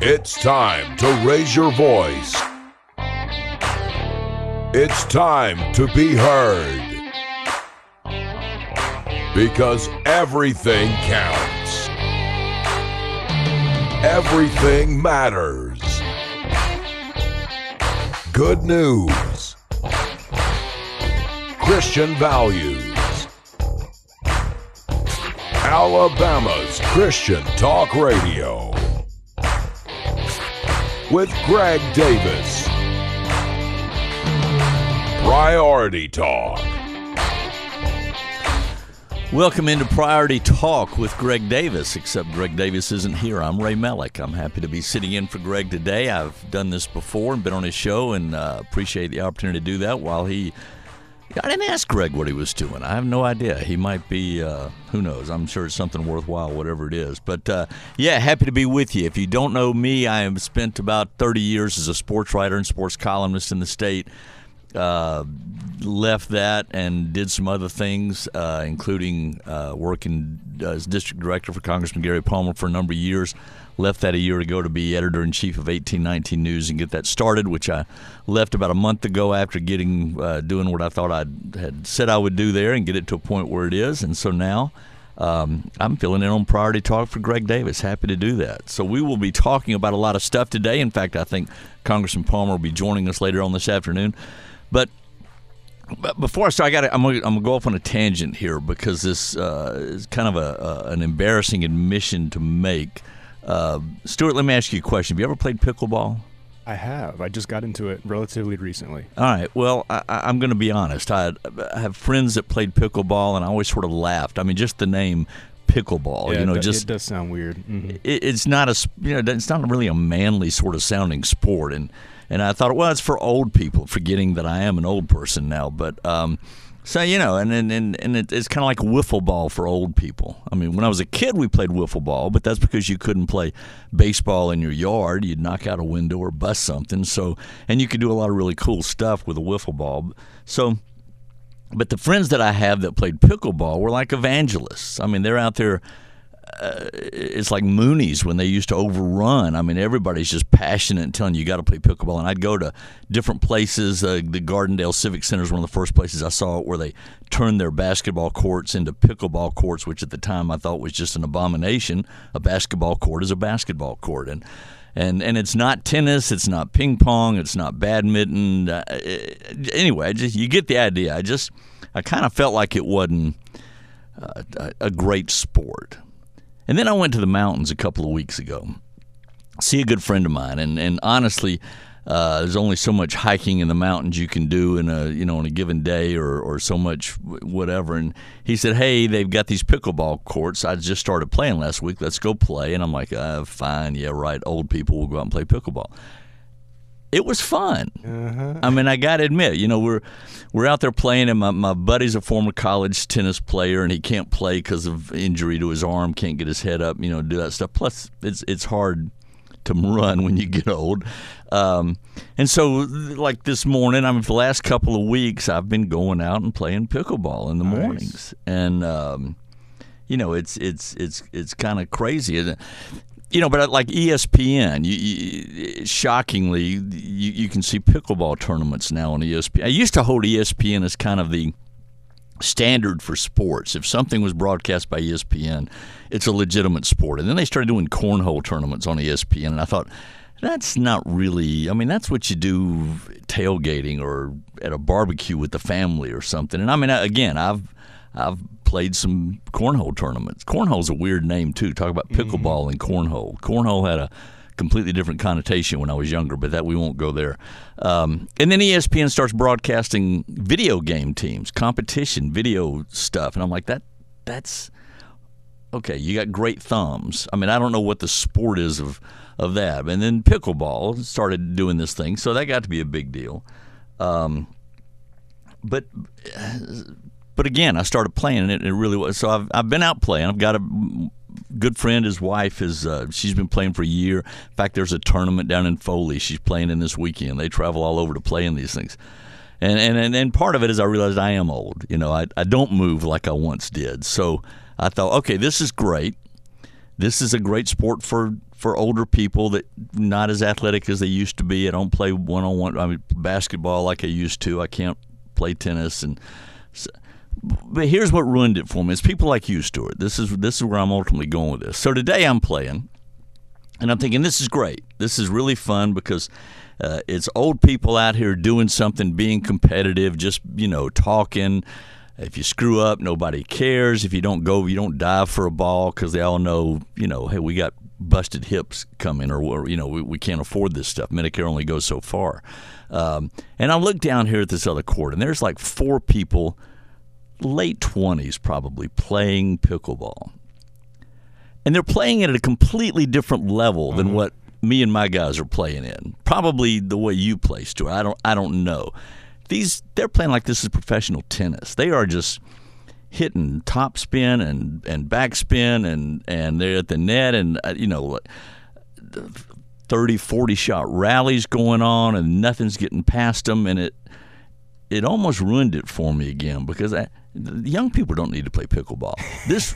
It's time to raise your voice. It's time to be heard. Because everything counts. Everything matters. Good news. Christian values. Alabama's Christian Talk Radio. With Greg Davis. Priority Talk. Welcome into Priority Talk with Greg Davis, except Greg Davis isn't here. I'm Ray Melick. I'm happy to be sitting in for Greg today. I've done this before and been on his show and uh, appreciate the opportunity to do that while he. I didn't ask Greg what he was doing. I have no idea. He might be, uh, who knows? I'm sure it's something worthwhile, whatever it is. But uh, yeah, happy to be with you. If you don't know me, I have spent about 30 years as a sports writer and sports columnist in the state. Uh, left that and did some other things, uh, including uh, working as district director for Congressman Gary Palmer for a number of years. Left that a year ago to be editor in chief of 1819 News and get that started, which I left about a month ago after getting uh, doing what I thought I had said I would do there and get it to a point where it is. And so now. Um, I'm filling in on Priority Talk for Greg Davis. Happy to do that. So we will be talking about a lot of stuff today. In fact, I think Congressman Palmer will be joining us later on this afternoon. But but before I start, I got I'm gonna, I'm gonna go off on a tangent here because this uh, is kind of a, a, an embarrassing admission to make. Uh, Stuart, let me ask you a question. Have you ever played pickleball? I have. I just got into it relatively recently. All right. Well, I, am going to be honest. I, I, have friends that played pickleball, and I always sort of laughed. I mean, just the name pickleball. Yeah, you know, it, just it does sound weird. Mm-hmm. It, it's not a you know it's not really a manly sort of sounding sport, and and I thought, well, it's for old people, forgetting that I am an old person now. But um, so you know, and and and, and it, it's kind of like wiffle ball for old people. I mean, when I was a kid, we played wiffle ball, but that's because you couldn't play baseball in your yard. You'd knock out a window or bust something. So, and you could do a lot of really cool stuff with a wiffle ball. So. But the friends that I have that played pickleball were like evangelists. I mean, they're out there uh, it's like Moonies when they used to overrun. I mean, everybody's just passionate and telling you you got to play pickleball. And I'd go to different places. Uh, the Gardendale Civic Center is one of the first places I saw it where they turned their basketball courts into pickleball courts, which at the time I thought was just an abomination. A basketball court is a basketball court, and and and it's not tennis, it's not ping pong, it's not badminton. Uh, anyway, just you get the idea. I just I kind of felt like it wasn't uh, a great sport. And then I went to the mountains a couple of weeks ago, see a good friend of mine, and and honestly. Uh, there's only so much hiking in the mountains you can do in a you know on a given day or, or so much whatever. And he said hey they've got these pickleball courts. I just started playing last week. Let's go play. And I'm like uh, fine. Yeah right. Old people will go out and play pickleball it was fun. Uh-huh. I mean, I got to admit, you know, we're we're out there playing, and my, my buddy's a former college tennis player, and he can't play because of injury to his arm, can't get his head up, you know, do that stuff. Plus, it's it's hard to run when you get old. Um, and so, like this morning, I mean, for the last couple of weeks, I've been going out and playing pickleball in the nice. mornings, and um, you know, it's it's it's it's kind of crazy you know, but uh, like ESPN, you, you, shockingly, you, you can see pickleball tournaments now on ESPN. I used to hold ESPN as kind of the standard for sports. If something was broadcast by ESPN, it's a legitimate sport. And then they started doing cornhole tournaments on ESPN, and I thought, that's not really. I mean, that's what you do tailgating or at a barbecue with the family or something. And I mean, again, I've I've played some cornhole tournaments. Cornhole's a weird name too. Talk about mm-hmm. pickleball mm-hmm. and cornhole. Cornhole had a completely different connotation when I was younger, but that we won't go there. Um, and then ESPN starts broadcasting video game teams, competition, video stuff, and I'm like, that that's okay. You got great thumbs. I mean, I don't know what the sport is of of that. And then pickleball started doing this thing, so that got to be a big deal. Um, but but again, I started playing, and it, it really was. So I've, I've been out playing. I've got a good friend. His wife is uh, she's been playing for a year. In fact, there's a tournament down in Foley. She's playing in this weekend. They travel all over to play in these things. And, and and part of it is I realized I am old. You know, I I don't move like I once did. So I thought, okay, this is great. This is a great sport for for older people that not as athletic as they used to be. I don't play one on one. I mean, basketball like I used to. I can't play tennis and. But here's what ruined it for me: it's people like you, Stuart. This is this is where I'm ultimately going with this. So today I'm playing, and I'm thinking this is great. This is really fun because uh, it's old people out here doing something, being competitive, just you know talking. If you screw up, nobody cares. If you don't go, you don't dive for a ball because they all know, you know, hey, we got busted hips coming, or, you know, we, we can't afford this stuff. Medicare only goes so far. Um, and I look down here at this other court, and there's like four people, late 20s probably, playing pickleball. And they're playing it at a completely different level than what me and my guys are playing in. Probably the way you play, Stuart. I don't, I don't know these they're playing like this is professional tennis. They are just hitting top spin and and backspin and and they're at the net and uh, you know 30 40 shot rallies going on and nothing's getting past them and it it almost ruined it for me again because I, young people don't need to play pickleball. This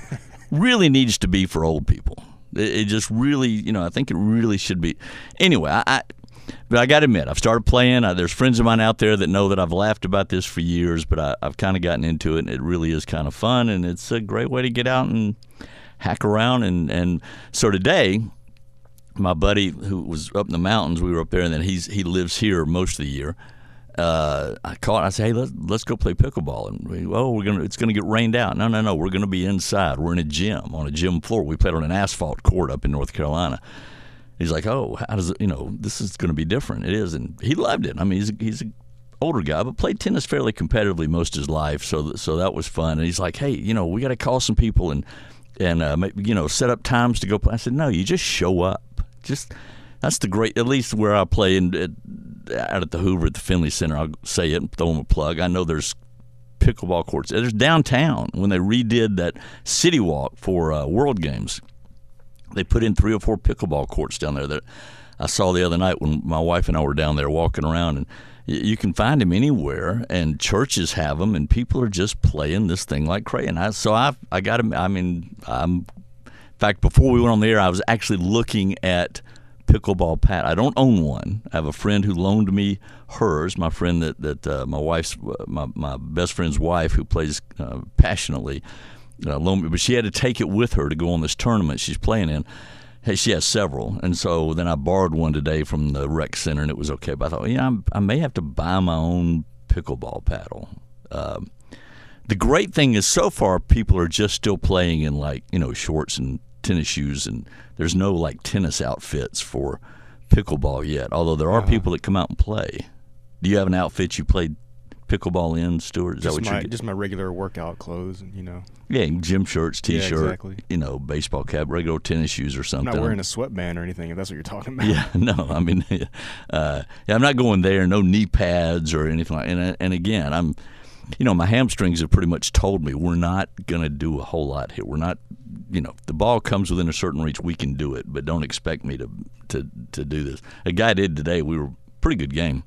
really needs to be for old people. It, it, just really, you know, I think it really should be. Anyway, I, I but I got to admit, I've started playing. Uh, there's friends of mine out there that know that I've laughed about this for years, but I, have kind of gotten into it, and it really is kind of fun, and it's a great way to get out and hack around. And, and so today, my buddy who was up in the mountains, we were up there, and then he's he lives here most of the year. Uh, I called. I said, "Hey, let's let's go play pickleball." And we, oh, we're gonna it's gonna get rained out. No, no, no. We're gonna be inside. We're in a gym on a gym floor. We played on an asphalt court up in North Carolina he's like, oh, how does it, you know, this is to be different. It is. And he loved it. I mean, he's, he's an older guy, but played tennis fairly competitively most of his life. So, so that was fun. And he's like, hey, you know, we got to call some people and, and, uh, you know, set up times to go play. I said, no, you just show up. Just, that's the great, at least where I play in, out at the Hoover at the Finley Center. I'll say it and throw them a plug. I know there's pickleball courts. There's downtown when they redid that city walk for uh, World Games they put in three or four pickleball courts down there that I saw the other night when my wife and I were down there walking around and you can find them anywhere and churches have them and people are just playing this thing like crazy and I, so I I got to I mean I'm in fact before we went on the air I was actually looking at pickleball pat I don't own one I have a friend who loaned me hers my friend that that uh, my wife's uh, my my best friend's wife who plays uh, passionately uh, loaned me, but she had to take it with her to go on this tournament she's playing in. Hey, she has several, and so then I borrowed one today from the rec center, and it was okay. But I thought, yeah, I'm, i may have to buy my own pickleball paddle. Uh, the great thing is, so far, people are just still playing in like you know shorts and tennis shoes, and there's no like tennis outfits for pickleball yet. Although there are uh-huh. people that come out and play. Do you have an outfit you played pickleball in, Stuart? Is just that what my, you're Just my regular workout clothes, and you know. Yeah, gym shirts, t-shirt, yeah, exactly. you know, baseball cap, regular tennis shoes or something. I'm not wearing a sweatband or anything, if that's what you're talking about. Yeah, no, I mean, uh, yeah, I'm not going there. No knee pads or anything like. And and again, I'm, you know, my hamstrings have pretty much told me we're not going to do a whole lot here. We're not, you know, the ball comes within a certain reach, we can do it, but don't expect me to to to do this. A guy did today. We were pretty good game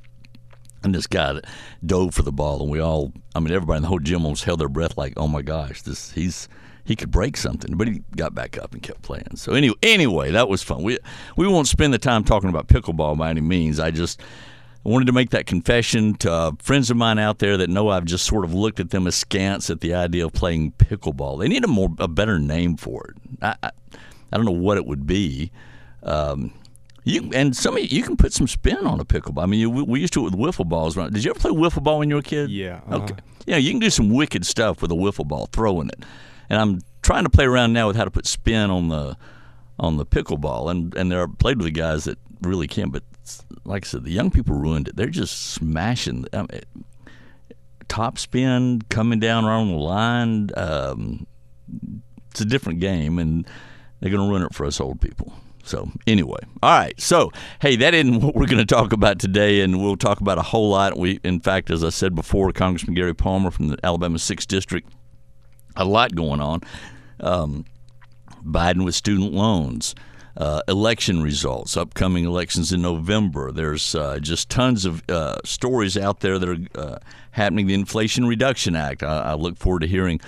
and this guy dove for the ball, and we all, I mean, everybody in the whole gym almost held their breath, like, "Oh my gosh, this he's he could break something." But he got back up and kept playing. So anyway, anyway, that was fun. We we won't spend the time talking about pickleball by any means. I just wanted to make that confession to uh, friends of mine out there that know I've just sort of looked at them askance at the idea of playing pickleball. They need a more a better name for it. I I, I don't know what it would be. Um, you and some you, you can put some spin on a pickleball. I mean, you, we used to it with wiffle balls. Did you ever play wiffle ball when you were a kid? Yeah. Uh-huh. Okay. Yeah, you can do some wicked stuff with a wiffle ball, throwing it. And I'm trying to play around now with how to put spin on the on the pickleball, and and there are played with the guys that really can. But like I said, the young people ruined it. They're just smashing. I mean, top spin coming down on the line. Um, it's a different game, and they're going to ruin it for us old people. So, anyway, all right. So, hey, that isn't what we're going to talk about today, and we'll talk about a whole lot. We, in fact, as I said before, Congressman Gary Palmer from the Alabama 6th District, a lot going on. Um, Biden with student loans, uh, election results, upcoming elections in November. There's uh, just tons of uh, stories out there that are uh, happening. The Inflation Reduction Act. I, I look forward to hearing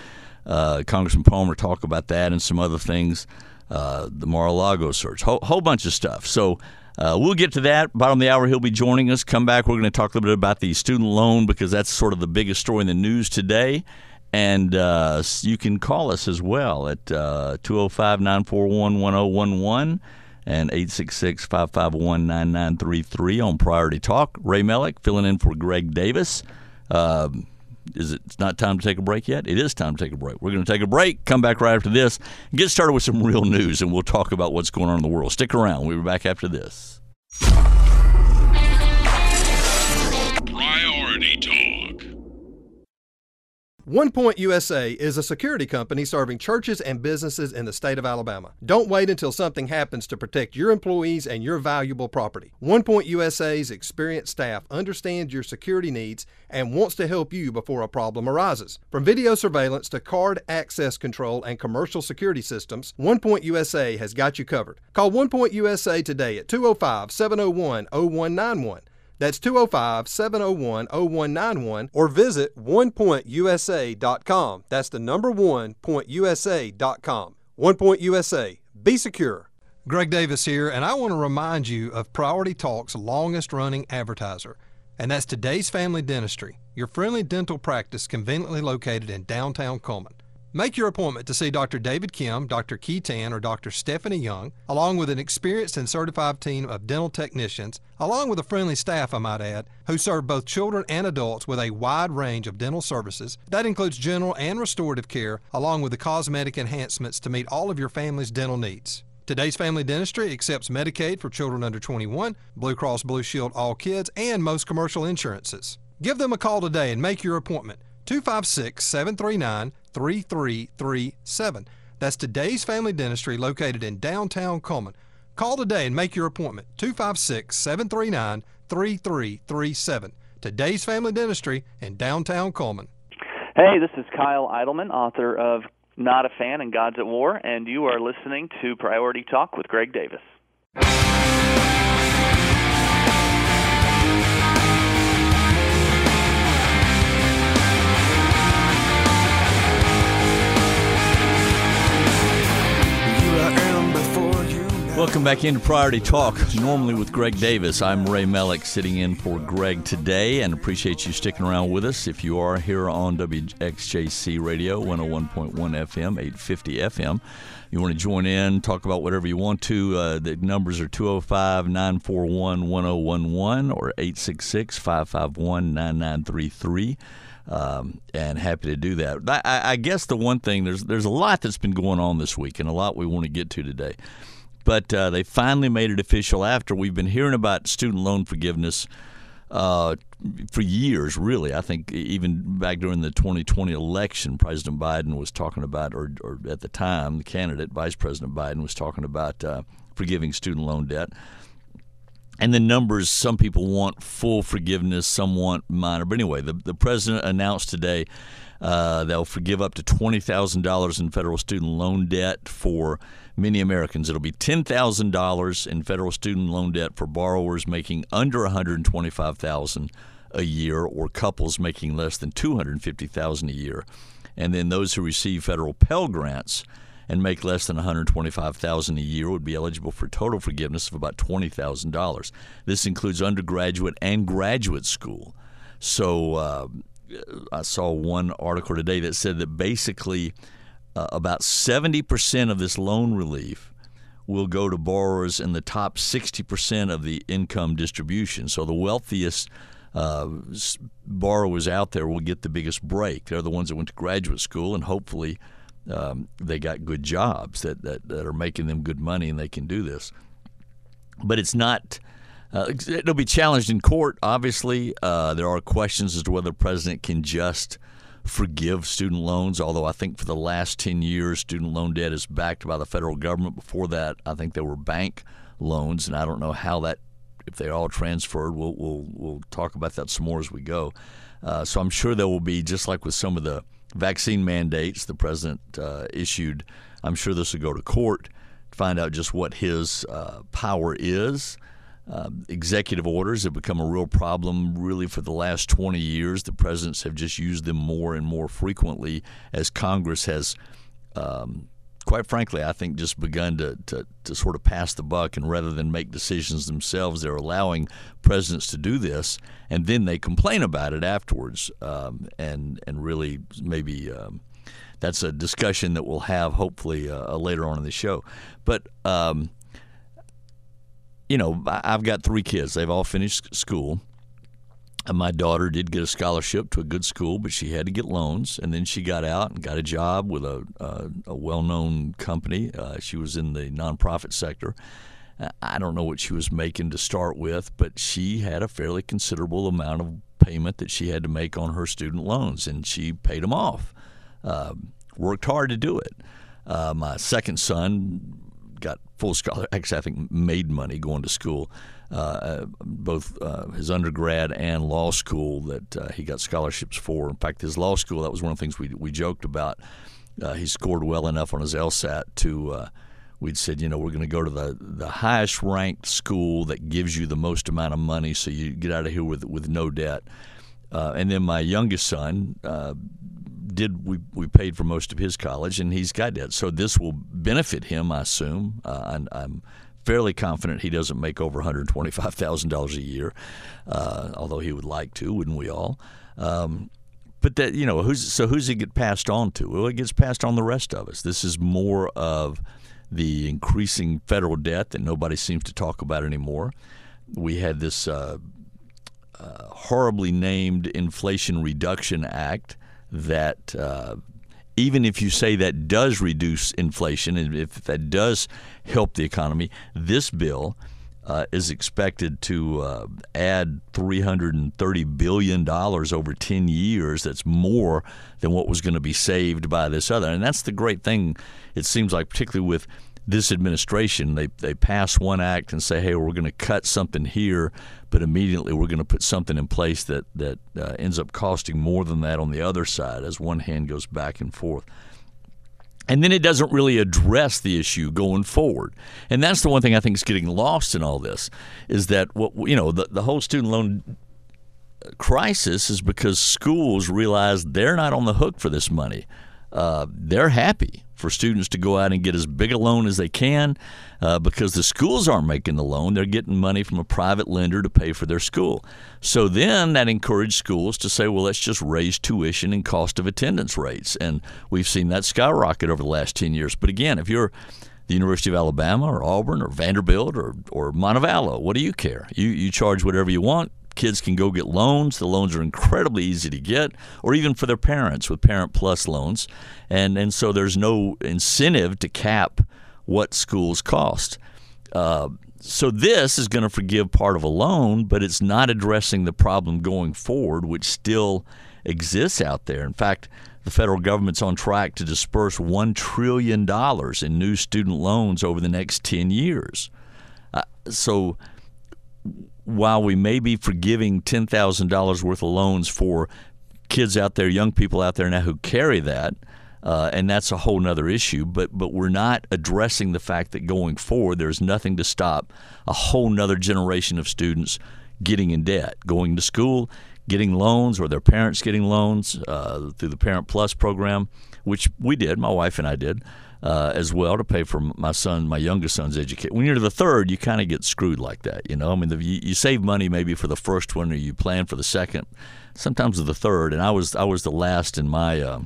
uh, Congressman Palmer talk about that and some other things. uh, the Mar-a-Lago search, whole, whole bunch of stuff. So we'll get to that. Bottom of the hour, he'll be joining us. Come back, we're going to talk a little bit about the student loan because that's sort of the biggest story in the news today. And uh, you can call us as well at 205 941 1011 and 866 551 9933 on Priority Talk. Ray Melick filling in for Greg Davis. Um, is it it's not time to take a break yet? It is time to take a break. We're going to take a break, come back right after this, get started with some real news, and we'll talk about what's going on in the world. Stick around. We'll be back after this. One Point USA is a security company serving churches and businesses in the state of Alabama. Don't wait until something happens to protect your employees and your valuable property. One Point USA's experienced staff understands your security needs and wants to help you before a problem arises. From video surveillance to card access control and commercial security systems, One Point USA has got you covered. Call One Point USA today at 205 701 0191. That's 205 701 0191 or visit onepointusa.com. That's the number one pointusa.com. One Point USA. Be secure. Greg Davis here, and I want to remind you of Priority Talk's longest running advertiser, and that's Today's Family Dentistry, your friendly dental practice conveniently located in downtown Cullman. Make your appointment to see Dr. David Kim, Dr. Keaton, or Dr. Stephanie Young, along with an experienced and certified team of dental technicians, along with a friendly staff, I might add, who serve both children and adults with a wide range of dental services. That includes general and restorative care, along with the cosmetic enhancements to meet all of your family's dental needs. Today's Family Dentistry accepts Medicaid for children under 21, Blue Cross Blue Shield All Kids, and most commercial insurances. Give them a call today and make your appointment. 256 739 3337. That's today's family dentistry located in downtown Cullman. Call today and make your appointment. 256 739 3337. Today's family dentistry in downtown Cullman. Hey, this is Kyle Idleman, author of Not a Fan and Gods at War, and you are listening to Priority Talk with Greg Davis. Welcome back into Priority Talk. Normally with Greg Davis, I'm Ray Melick sitting in for Greg today and appreciate you sticking around with us. If you are here on WXJC Radio, 101.1 FM, 850 FM, you want to join in, talk about whatever you want to. Uh, the numbers are 205 941 1011 or 866 551 9933. Um, and happy to do that. I, I guess the one thing there's there's a lot that's been going on this week, and a lot we want to get to today but uh, they finally made it official after we've been hearing about student loan forgiveness uh, for years, really. I think even back during the 2020 election, President Biden was talking about, or, or at the time, the candidate, Vice President Biden, was talking about uh, forgiving student loan debt. And the numbers, some people want full forgiveness, some want minor. But anyway, the, the president announced today uh, they'll forgive up to $20,000 in federal student loan debt for many Americans. It'll be $10,000 in federal student loan debt for borrowers making under $125,000 a year or couples making less than $250,000 a year. And then those who receive federal Pell grants and make less than $125,000 a year would be eligible for total forgiveness of about $20,000. This includes undergraduate and graduate school. So uh, I saw one article today that said that basically uh, about 70% of this loan relief will go to borrowers in the top 60% of the income distribution. So the wealthiest uh, borrowers out there will get the biggest break. They're the ones that went to graduate school, and hopefully um, they got good jobs that, that, that are making them good money and they can do this. But it's not. Uh, it'll be challenged in court. Obviously, uh, there are questions as to whether the president can just forgive student loans. Although I think for the last ten years, student loan debt is backed by the federal government. Before that, I think there were bank loans, and I don't know how that if they're all transferred. We'll we'll we'll talk about that some more as we go. Uh, so I'm sure there will be just like with some of the vaccine mandates the president uh, issued. I'm sure this will go to court to find out just what his uh, power is. Uh, executive orders have become a real problem really for the last 20 years. The presidents have just used them more and more frequently as Congress has um, quite frankly, I think just begun to, to, to sort of pass the buck, and rather than make decisions themselves, they're allowing presidents to do this, and then they complain about it afterwards, um, and and really maybe. Um, that's a discussion that we'll have hopefully uh, later on in the show. But um, you know, I've got three kids. They've all finished school. And my daughter did get a scholarship to a good school, but she had to get loans. And then she got out and got a job with a, a, well known company. Uh, she was in the nonprofit sector. I don't know what she was making to start with, but she had a fairly considerable amount of payment that she had to make on her student loans, and she paid them off. Uh, worked hard to do it. Uh, my second son full scholar. Actually, I think made money going to school, uh, both uh, his undergrad and law school that uh, he got scholarships for. In fact, his law school that was one of the things we we joked about. Uh, he scored well enough on his LSAT to. Uh, we'd said, you know, we're going to go to the, the highest ranked school that gives you the most amount of money, so you get out of here with with no debt. Uh, and then my youngest son did we we paid for most of his college, and he's got debt. So this will benefit him, I assume. Uh, I'm fairly confident he doesn't make over $125,000 a year, uh, although he would like to, wouldn't we all? Um, but that you know, who's so who's it get passed on to? Well, it gets passed on the rest of us. This is more of the increasing federal debt that nobody seems to talk about anymore. We had this uh, uh, horribly named Inflation Reduction Act that uh, even if you say that does reduce inflation and if that does help the economy, this bill uh, is expected to uh, add $330 billion over 10 years. That's more than what was going to be saved by this other. And that's the great thing, it seems like, particularly with this administration, they, they pass one act and say, hey, we're going to cut something here, but immediately we're going to put something in place that, that uh, ends up costing more than that on the other side as one hand goes back and forth. And then it doesn't really address the issue going forward. And that's the one thing I think is getting lost in all this is that what you know the, the whole student loan crisis is because schools realize they're not on the hook for this money. Uh, they're happy for students to go out and get as big a loan as they can uh, because the schools aren't making the loan. They're getting money from a private lender to pay for their school. So then that encouraged schools to say, well, let's just raise tuition and cost of attendance rates. And we've seen that skyrocket over the last 10 years. But again, if you're the University of Alabama or Auburn or Vanderbilt or, or Montevallo, what do you care? You, you charge whatever you want kids can go get loans. The loans are incredibly easy to get, or even for their parents with Parent Plus loans. And, and so there's no incentive to cap what schools cost. Uh, so this is going to forgive part of a loan, but it's not addressing the problem going forward, which still exists out there. In fact, the federal government's on track to disperse $1 trillion in new student loans over the next 10 years. Uh, so while we may be forgiving $10,000 worth of loans for kids out there, young people out there now who carry that, uh, and that's a whole other issue. But but we're not addressing the fact that going forward, there's nothing to stop a whole nother generation of students getting in debt, going to school, getting loans, or their parents getting loans uh, through the Parent Plus program, which we did. My wife and I did uh, as well to pay for my son, my youngest son's education. When you're the third, you kind of get screwed like that. You know, I mean, the, you, you, save money maybe for the first one, or you plan for the second, sometimes the third. And I was I was the last in my uh,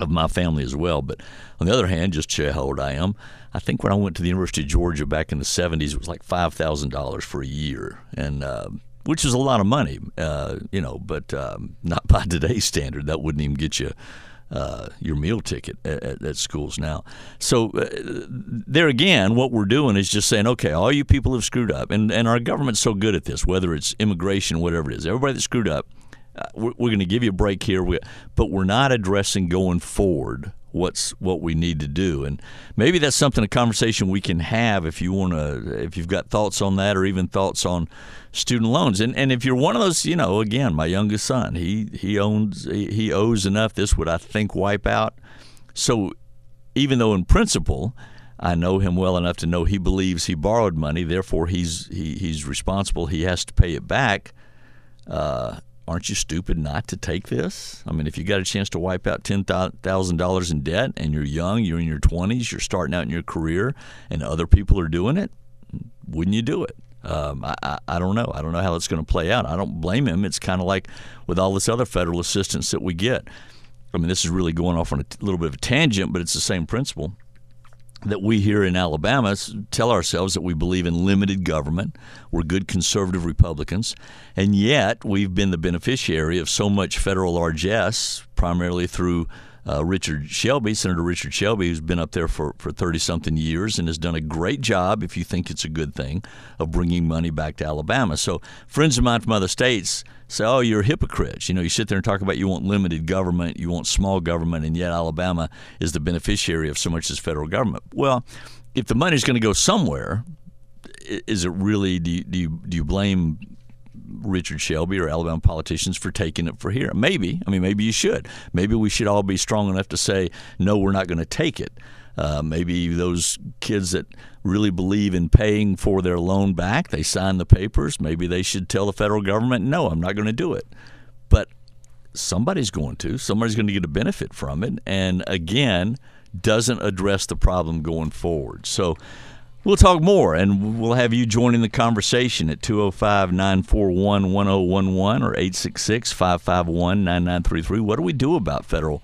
of my family as well. But on the other hand, just to how old I am, I think when I went to the University of Georgia back in the '70s, it was like five thousand dollars for a year, and uh, which is a lot of money, uh, you know, but um, not by today's standard. That wouldn't even get you uh, your meal ticket at, at, schools now. So uh, there again, what we're doing is just saying, okay, all you people have screwed up, and and our government's so good at this, whether it's immigration, whatever it is, everybody that screwed up, uh, we're, we're going to give you a break here, we, but we're not addressing going forward what's what we need to do. And maybe that's something a conversation we can have if you want to if you've got thoughts on that or even thoughts on student loans. And and if you're one of those you know again my youngest son he he owns he owes enough this would I think wipe out. So even though in principle I know him well enough to know he believes he borrowed money therefore he's he, he's responsible he has to pay it back uh, aren't you stupid not to take this? I mean, if you got a chance to wipe out ten thousand dollars in debt, and you're young, you're in your twenties, you're starting out in your career, and other people are doing it, wouldn't you do it? Um, I, I, I don't know. I don't know how it's going to play out. I don't blame him. It's kind of like with all this other federal assistance that we get. I mean, this is really going off on a t- little bit of a tangent, but it's the same principle that we here in Alabama tell ourselves that we believe in limited government. We're good conservative Republicans, and yet we've been the beneficiary of so much federal largesse, primarily through uh, Richard Shelby, Senator Richard Shelby, who's been up there for, for 30 something years and has done a great job, if you think it's a good thing, of bringing money back to Alabama. So, friends of mine from other states say, oh, you're hypocrites. You know, you sit there and talk about you want limited government, you want small government, and yet Alabama is the beneficiary of so much as federal government. Well, if the money's going to go somewhere, is it really, do you, do you, do you blame Richard Shelby or Alabama politicians for taking it for here. Maybe. I mean, maybe you should. Maybe we should all be strong enough to say, no, we're not going to take it. Uh, maybe those kids that really believe in paying for their loan back, they sign the papers. Maybe they should tell the federal government, no, I'm not going to do it. But somebody's going to. Somebody's going to get a benefit from it. And again, doesn't address the problem going forward. So, We'll talk more, and we'll have you joining the conversation at 205 941 1011 or 866 551 9933. What do we do about federal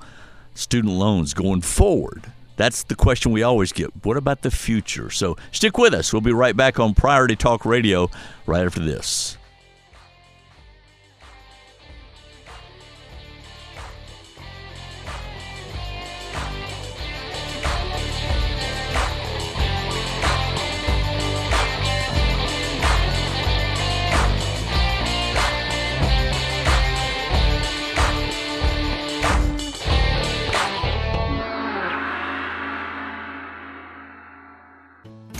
student loans going forward? That's the question we always get. What about the future? So stick with us. We'll be right back on Priority Talk Radio right after this.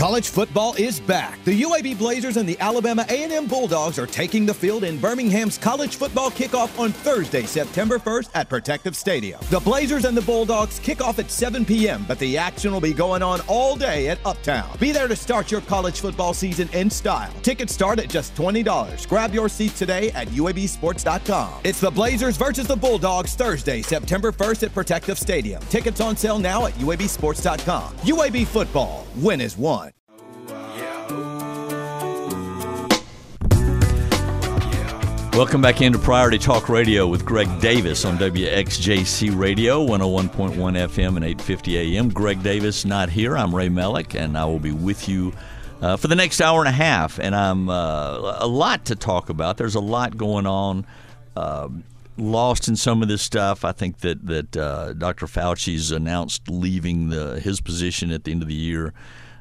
College football is back. The UAB Blazers and the Alabama A&M Bulldogs are taking the field in Birmingham's college football kickoff on Thursday, September 1st at Protective Stadium. The Blazers and the Bulldogs kick off at 7 p.m., but the action will be going on all day at Uptown. Be there to start your college football season in style. Tickets start at just $20. Grab your seat today at UABsports.com. It's the Blazers versus the Bulldogs Thursday, September 1st at Protective Stadium. Tickets on sale now at UABsports.com. UAB football. Win is one. Welcome back into Priority Talk Radio with Greg Davis on WXJC Radio, 101.1 FM and 850 AM. Greg Davis not here. I'm Ray Melick, and I will be with you uh, for the next hour and a half. And I'm uh, a lot to talk about. There's a lot going on. Uh, lost in some of this stuff. I think that that uh, Dr. Fauci's announced leaving the his position at the end of the year,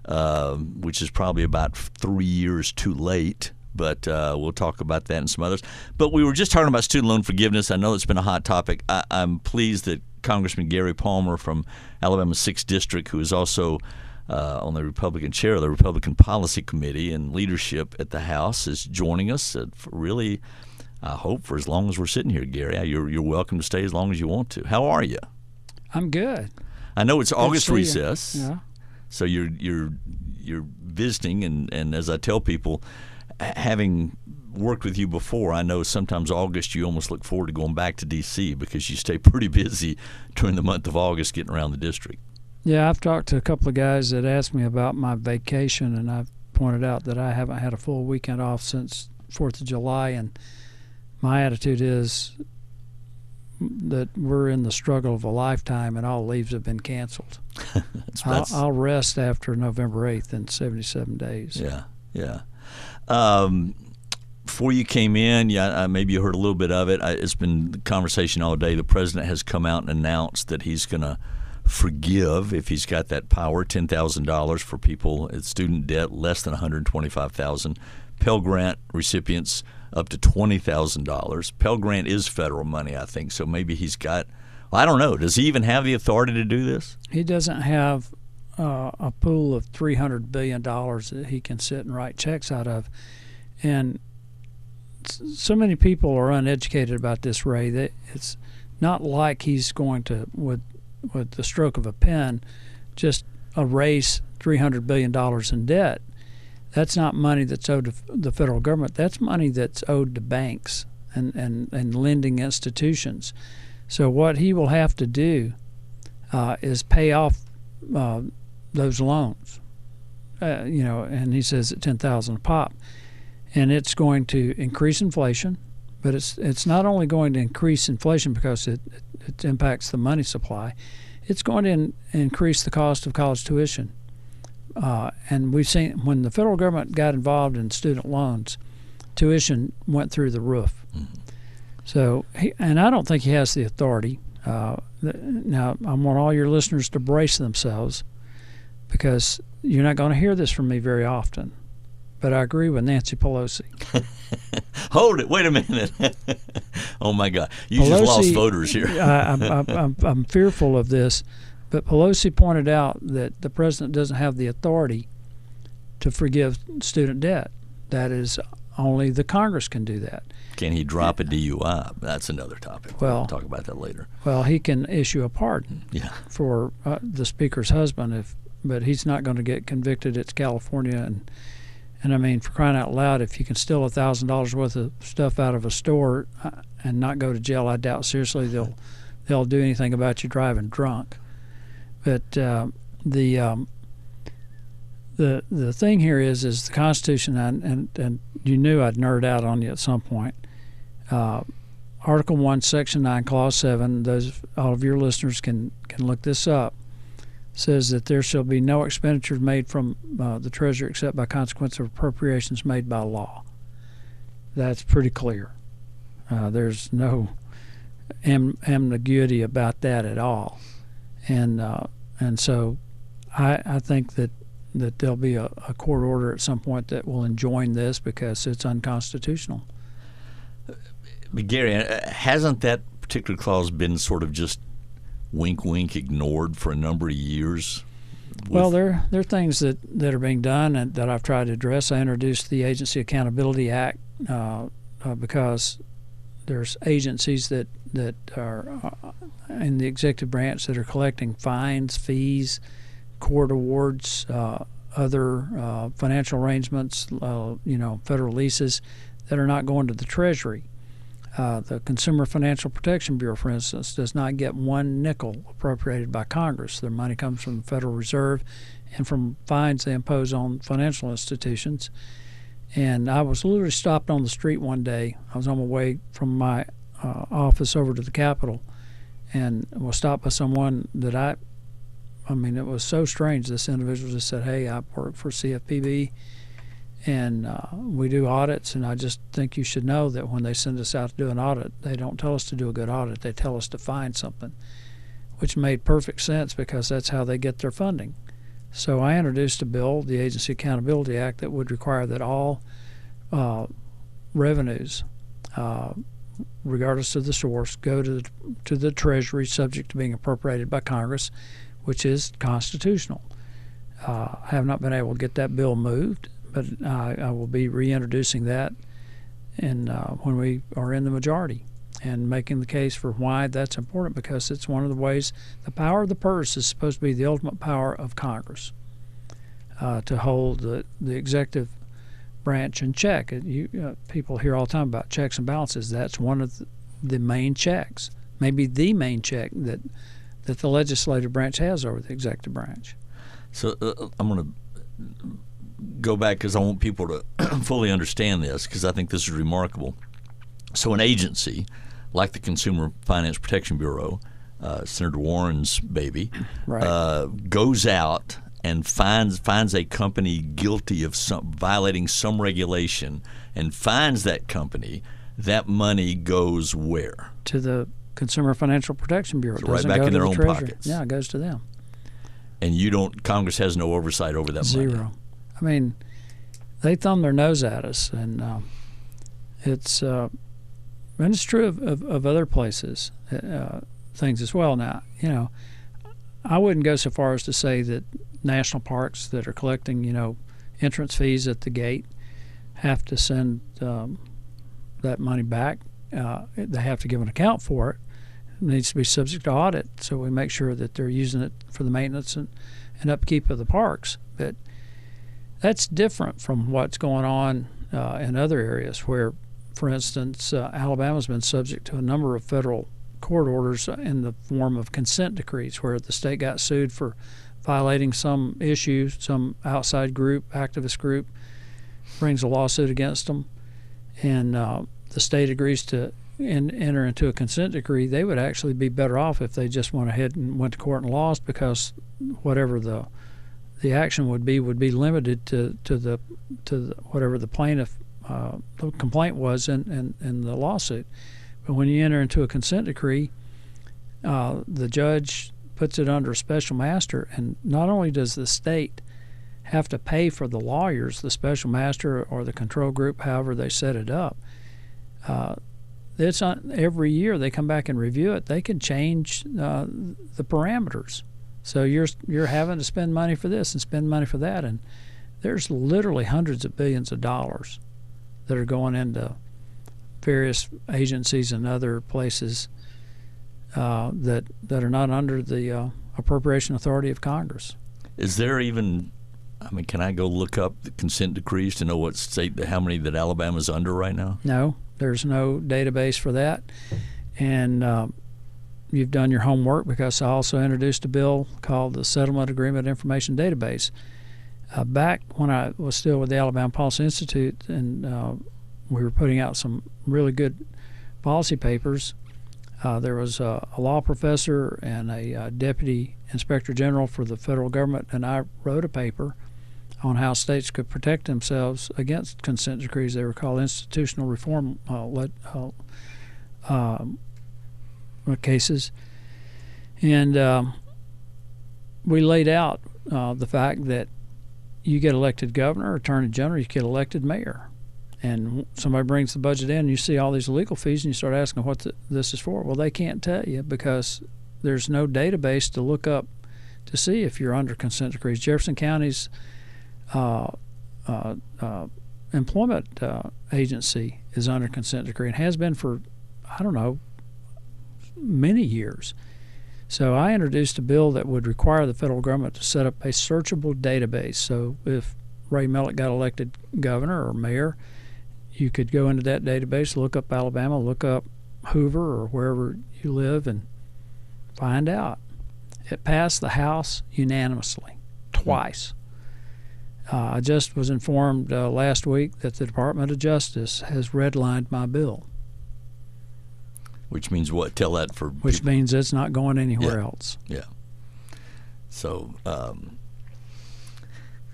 uh, which is probably about three years too late but uh, we'll talk about that and some others. But we were just talking about student loan forgiveness. I know it's been a hot topic. I, am pleased that Congressman Gary Palmer from Alabama's 6th District, who is also uh, on the Republican chair of the Republican Policy Committee and leadership at the House, is joining us. Really, I hope for as long as we're sitting here, Gary. You're, you're welcome to stay as long as you want to. How are you? I'm good. I know it's good August recess. Yeah. So you're you're you're visiting, and, and as I tell people, having worked with you before, I know sometimes August you almost look forward to going back to D.C. because you stay pretty busy during the month of August getting around the district. Yeah, I've talked to a couple of guys that asked me about my vacation, and I've pointed out that I haven't had a full weekend off since Fourth of July, and my attitude is that we're in the struggle of a lifetime, and all leaves have been canceled. I'll, I'll rest after November eighth in seventy-seven days. Yeah, yeah. Um, before you came in, yeah, maybe you heard a little bit of it. It's been conversation all day. The president has come out and announced that he's going to forgive, if he's got that power, ten thousand dollars for people at student debt less than one hundred twenty-five thousand. Pell Grant recipients up to twenty thousand dollars. Pell Grant is federal money, I think. So maybe he's got. I don't know. Does he even have the authority to do this? He doesn't have uh, a pool of three hundred billion dollars that he can sit and write checks out of, and so many people are uneducated about this. Ray, that it's not like he's going to with with the stroke of a pen just erase three hundred billion dollars in debt. That's not money that's owed to the federal government. That's money that's owed to banks and, and, and lending institutions. So what he will have to do uh, is pay off uh, those loans. Uh, you know, and he says at ten thousand a pop, and it's going to increase inflation. But it's it's not only going to increase inflation because it, it, impacts the money supply, it's going to in, increase the cost of college tuition. Uh, and we've seen when the federal government got involved in student loans, tuition went through the roof. Mm-hmm. So, he, and I don't think he has the authority. Uh, now, I want all your listeners to brace themselves because you're not going to hear this from me very often. But I agree with Nancy Pelosi. Hold it. Wait a minute. oh, my God. You Pelosi, just lost voters here. I, I'm fearful of this. But Pelosi pointed out that the president doesn't have the authority to forgive student debt. That is only the Congress can do that. Can he drop a DUI? That's another topic. Well, we'll talk about that later. Well, he can issue a pardon yeah. for uh, the speaker's husband, if but he's not going to get convicted. It's California, and and I mean, for crying out loud, if you can steal a thousand dollars worth of stuff out of a store uh, and not go to jail, I doubt seriously they'll they'll do anything about you driving drunk. But uh, the um, the the thing here is is the Constitution, and, and, and you knew I'd nerd out on you at some point. Uh, Article one, Section nine, Clause seven. Those all of your listeners can can look this up. Says that there shall be no expenditures made from uh, the treasury except by consequence of appropriations made by law. That's pretty clear. Uh, there's no am- ambiguity about that at all, and uh, and so I I think that that there'll be a, a court order at some point that will enjoin this because it's unconstitutional. But Gary, uh, hasn't that particular clause been sort of just wink, wink ignored for a number of years? Well, there there are things that, that are being done and that I've tried to address. I introduced the Agency Accountability Act uh, uh, because there's agencies that that are uh, in the executive branch that are collecting fines, fees, court awards, uh, other uh, financial arrangements, uh, you know, federal leases that are not going to the Treasury. Uh, the Consumer Financial Protection Bureau, for instance, does not get one nickel appropriated by Congress. Their money comes from the Federal Reserve and from fines they impose on financial institutions. And I was literally stopped on the street one day. I was on my way from my uh, office over to the Capitol and was stopped by someone that I I mean, it was so strange. This individual just said, "Hey, I work for CFPB, and uh, we do audits, and I just think you should know that when they send us out to do an audit, they don't tell us to do a good audit. They tell us to find something." Which made perfect sense because that's how they get their funding. So I introduced a bill, the Agency Accountability Act, that would require that all uh, revenues, uh, regardless of the source, go to the, to the Treasury, subject to being appropriated by Congress which is constitutional. Uh, I have not been able to get that bill moved, but I, I will be reintroducing that in, uh, when we are in the majority and making the case for why that's important because it's one of the ways the power of the purse is supposed to be the ultimate power of Congress uh, to hold the, the executive branch in check. You, uh, people hear all the time about checks and balances. That's one of the, the main checks, maybe the main check that that the legislative branch has over the executive branch. So uh, uh I'm going to go back because I want people to fully understand this because I think this is remarkable. So an agency like the Consumer Finance Protection Bureau, uh, Senator Warren's baby, right. uh, goes out and finds finds a company guilty of some, violating some regulation and finds that company. That money goes where? To the Consumer Financial Protection Bureau. So right back in their the own Treasury. pockets. Yeah, it goes to them. And you don't. Congress has no oversight over that Zero. money. I mean, they thumb their nose at us, and um, it's uh, and it's true of, of, of other places, uh, things as well. Now, you know, I wouldn't go so far as to say that national parks that are collecting, you know, entrance fees at the gate have to send um, that money back. Uh, they have to give an account for it It needs to be subject to audit, so we make sure that they're using it for the maintenance and, and upkeep of the parks. But that's different from what's going on uh, in other areas where for instance, uh, Alabama's been subject to a number of federal court orders in the form of consent decrees, where the state got sued for violating some issue, some outside group, activist group, brings a lawsuit against them, and uh, the state agrees to in, enter into a consent decree. They would actually be better off if they just went ahead and went to court and lost, because whatever the the action would be would be limited to, to the to the, whatever the plaintiff uh, the complaint was in, in, in the lawsuit. But when you enter into a consent decree, uh, the judge puts it under a special master, and not only does the state have to pay for the lawyers, the special master or the control group, however they set it up. Uh, it's on, every year they come back and review it. They can change uh, the parameters. So you're you're having to spend money for this and spend money for that, and there's literally hundreds of billions of dollars that are going into various agencies and other places uh, that that are not under the uh, appropriation authority of Congress. Is there even? I mean, can I go look up the consent decrees to know what state, how many that Alabama's under right now? No, there's no database for that, and uh, you've done your homework because I also introduced a bill called the Settlement Agreement Information Database. Uh, back when I was still with the Alabama Policy Institute, and uh, we were putting out some really good policy papers. Uh, there was a, a, law professor and a, a, deputy inspector general for the federal government, and I wrote a paper on how states could protect themselves against consent decrees. They were called institutional reform uh, uh, um, cases, and um, we laid out uh, the fact that you get elected governor, attorney general, you get elected mayor and somebody brings the budget in, and you see all these legal fees, and you start asking what the, this is for. Well, they can't tell you because there's no database to look up to see if you're under consent decrees. Jefferson County's uh, uh, uh, employment uh, agency is under consent decree and has been for, I don't know, many years. So I introduced a bill that would require the federal government to set up a searchable database. So if Ray Melick got elected governor or mayor, you could go into that database, look up Alabama, look up Hoover or wherever you live, and find out. It passed the House unanimously twice. Uh, I just was informed uh, last week that the Department of Justice has redlined my bill. Which means what? Tell that for. Which people. means it's not going anywhere yeah. else. Yeah. So, um,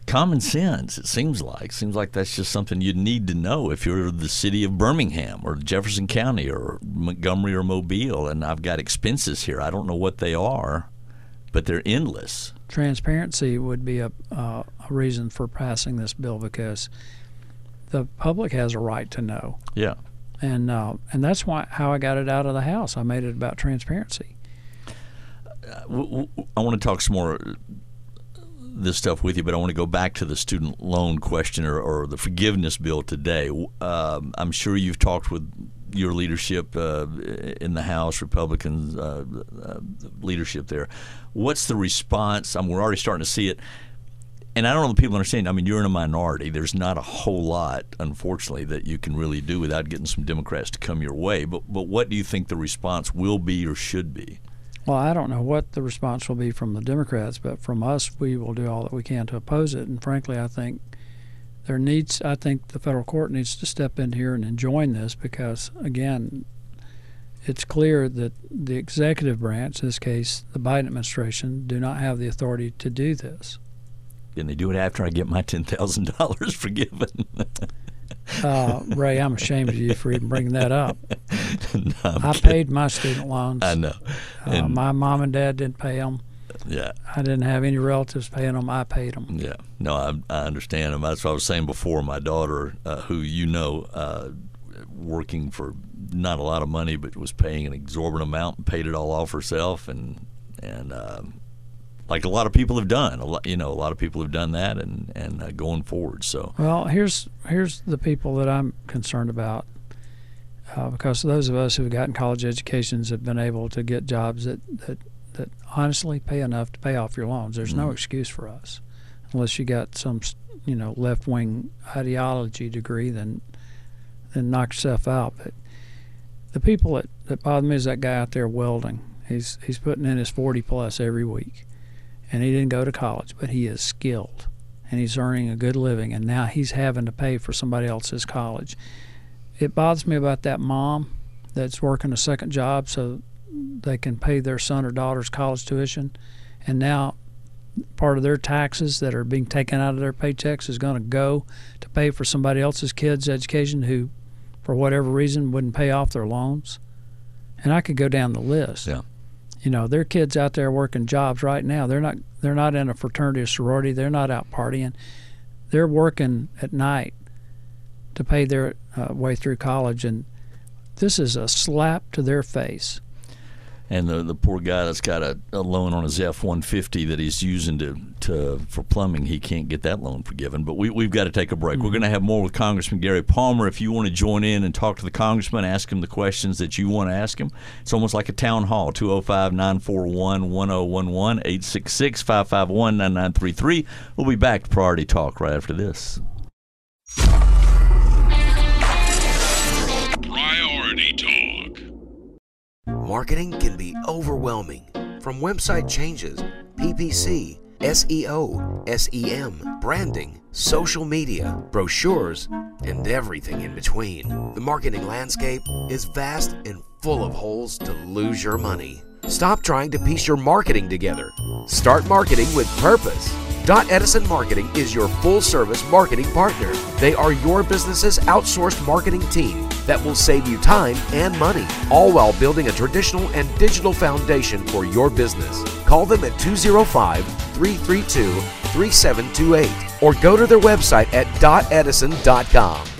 common sense. It seems like seems like that's just something you'd need to know if you're the city of Birmingham or Jefferson County or Montgomery or Mobile, and I've got expenses here. I don't know what they are, but they're endless. Transparency would be a, uh, a reason for passing this bill because the public has a right to know. Yeah, and uh, and that's why how I got it out of the house. I made it about transparency. Uh, I want to talk some more this stuff with you, but I want to go back to the student loan question or, or the forgiveness bill today. Um, I'm sure you've talked with your leadership uh, in the House, Republicans uh, uh, leadership there. What's the response? I mean, we're already starting to see it. And I don't know if people understand. I mean, you're in a minority. There's not a whole lot, unfortunately, that you can really do without getting some Democrats to come your way. But, but what do you think the response will be or should be? Well, I don't know what the response will be from the Democrats, but from us, we will do all that we can to oppose it. And frankly, I think there needs, I think the federal court needs to step in here and enjoin this because, again, it's clear that the executive branch, in this case, the Biden administration, do not have the authority to do this. And they do it after I get my ten thousand dollars forgiven. Uh, Ray, I'm ashamed of you for even bringing that up. no, I kidding. paid my student loans. I know. Uh, my mom and dad didn't pay them. Yeah. I didn't have any relatives paying them. I paid them. Yeah. No, I, I understand them. That's what I was saying before. My daughter, uh, who you know, uh, working for not a lot of money, but was paying an exorbitant amount and paid it all off herself, and and um, like a lot of people have done. A lot, you know, a lot of people have done that, and and uh, going forward. So well, here's here's the people that I'm concerned about, uh, because those of us who have gotten college educations have been able to get jobs that that that honestly pay enough to pay off your loans. There's mm-hmm. no excuse for us, unless you got some you know left wing ideology degree. Then and knock yourself out. But the people that, that bother me is that guy out there welding. He's he's putting in his 40 plus every week, and he didn't go to college, but he is skilled, and he's earning a good living, and now he's having to pay for somebody else's college. It bothers me about that mom that's working a second job so they can pay their son or daughter's college tuition, and now part of their taxes that are being taken out of their paychecks is going to go to pay for somebody else's kids' education who, for whatever reason, wouldn't pay off their loans. And I could go down the list. Yeah. You know, there are kids out there working jobs right now. They're not they're not in a fraternity or sorority. They're not out partying. They're working at night to pay their uh, way through college, and this is a slap to their face and the the poor guy that's got a, a loan on his F one fifty that he's using to, to for plumbing, he can't get that loan forgiven. But we we've got to take a break. Mm-hmm. We're going to have more with Congressman Gary Palmer. If you want to join in and talk to the congressman, ask him the questions that you want to ask him. It's almost like a town hall. 205-941-1011, 866-551-9933. We'll be back to Priority Talk right after this. Marketing can be overwhelming. From website changes, PPC, SEO, SEM, branding, social media, brochures, and everything in between. The marketing landscape is vast and full of holes to lose your money. Stop trying to piece your marketing together. Start marketing with purpose. Dot Edison Marketing is your full service marketing partner. They are your business's outsourced marketing team that will save you time and money, all while building a traditional and digital foundation for your business. Call them at 205 332 3728 or go to their website at dotedison.com.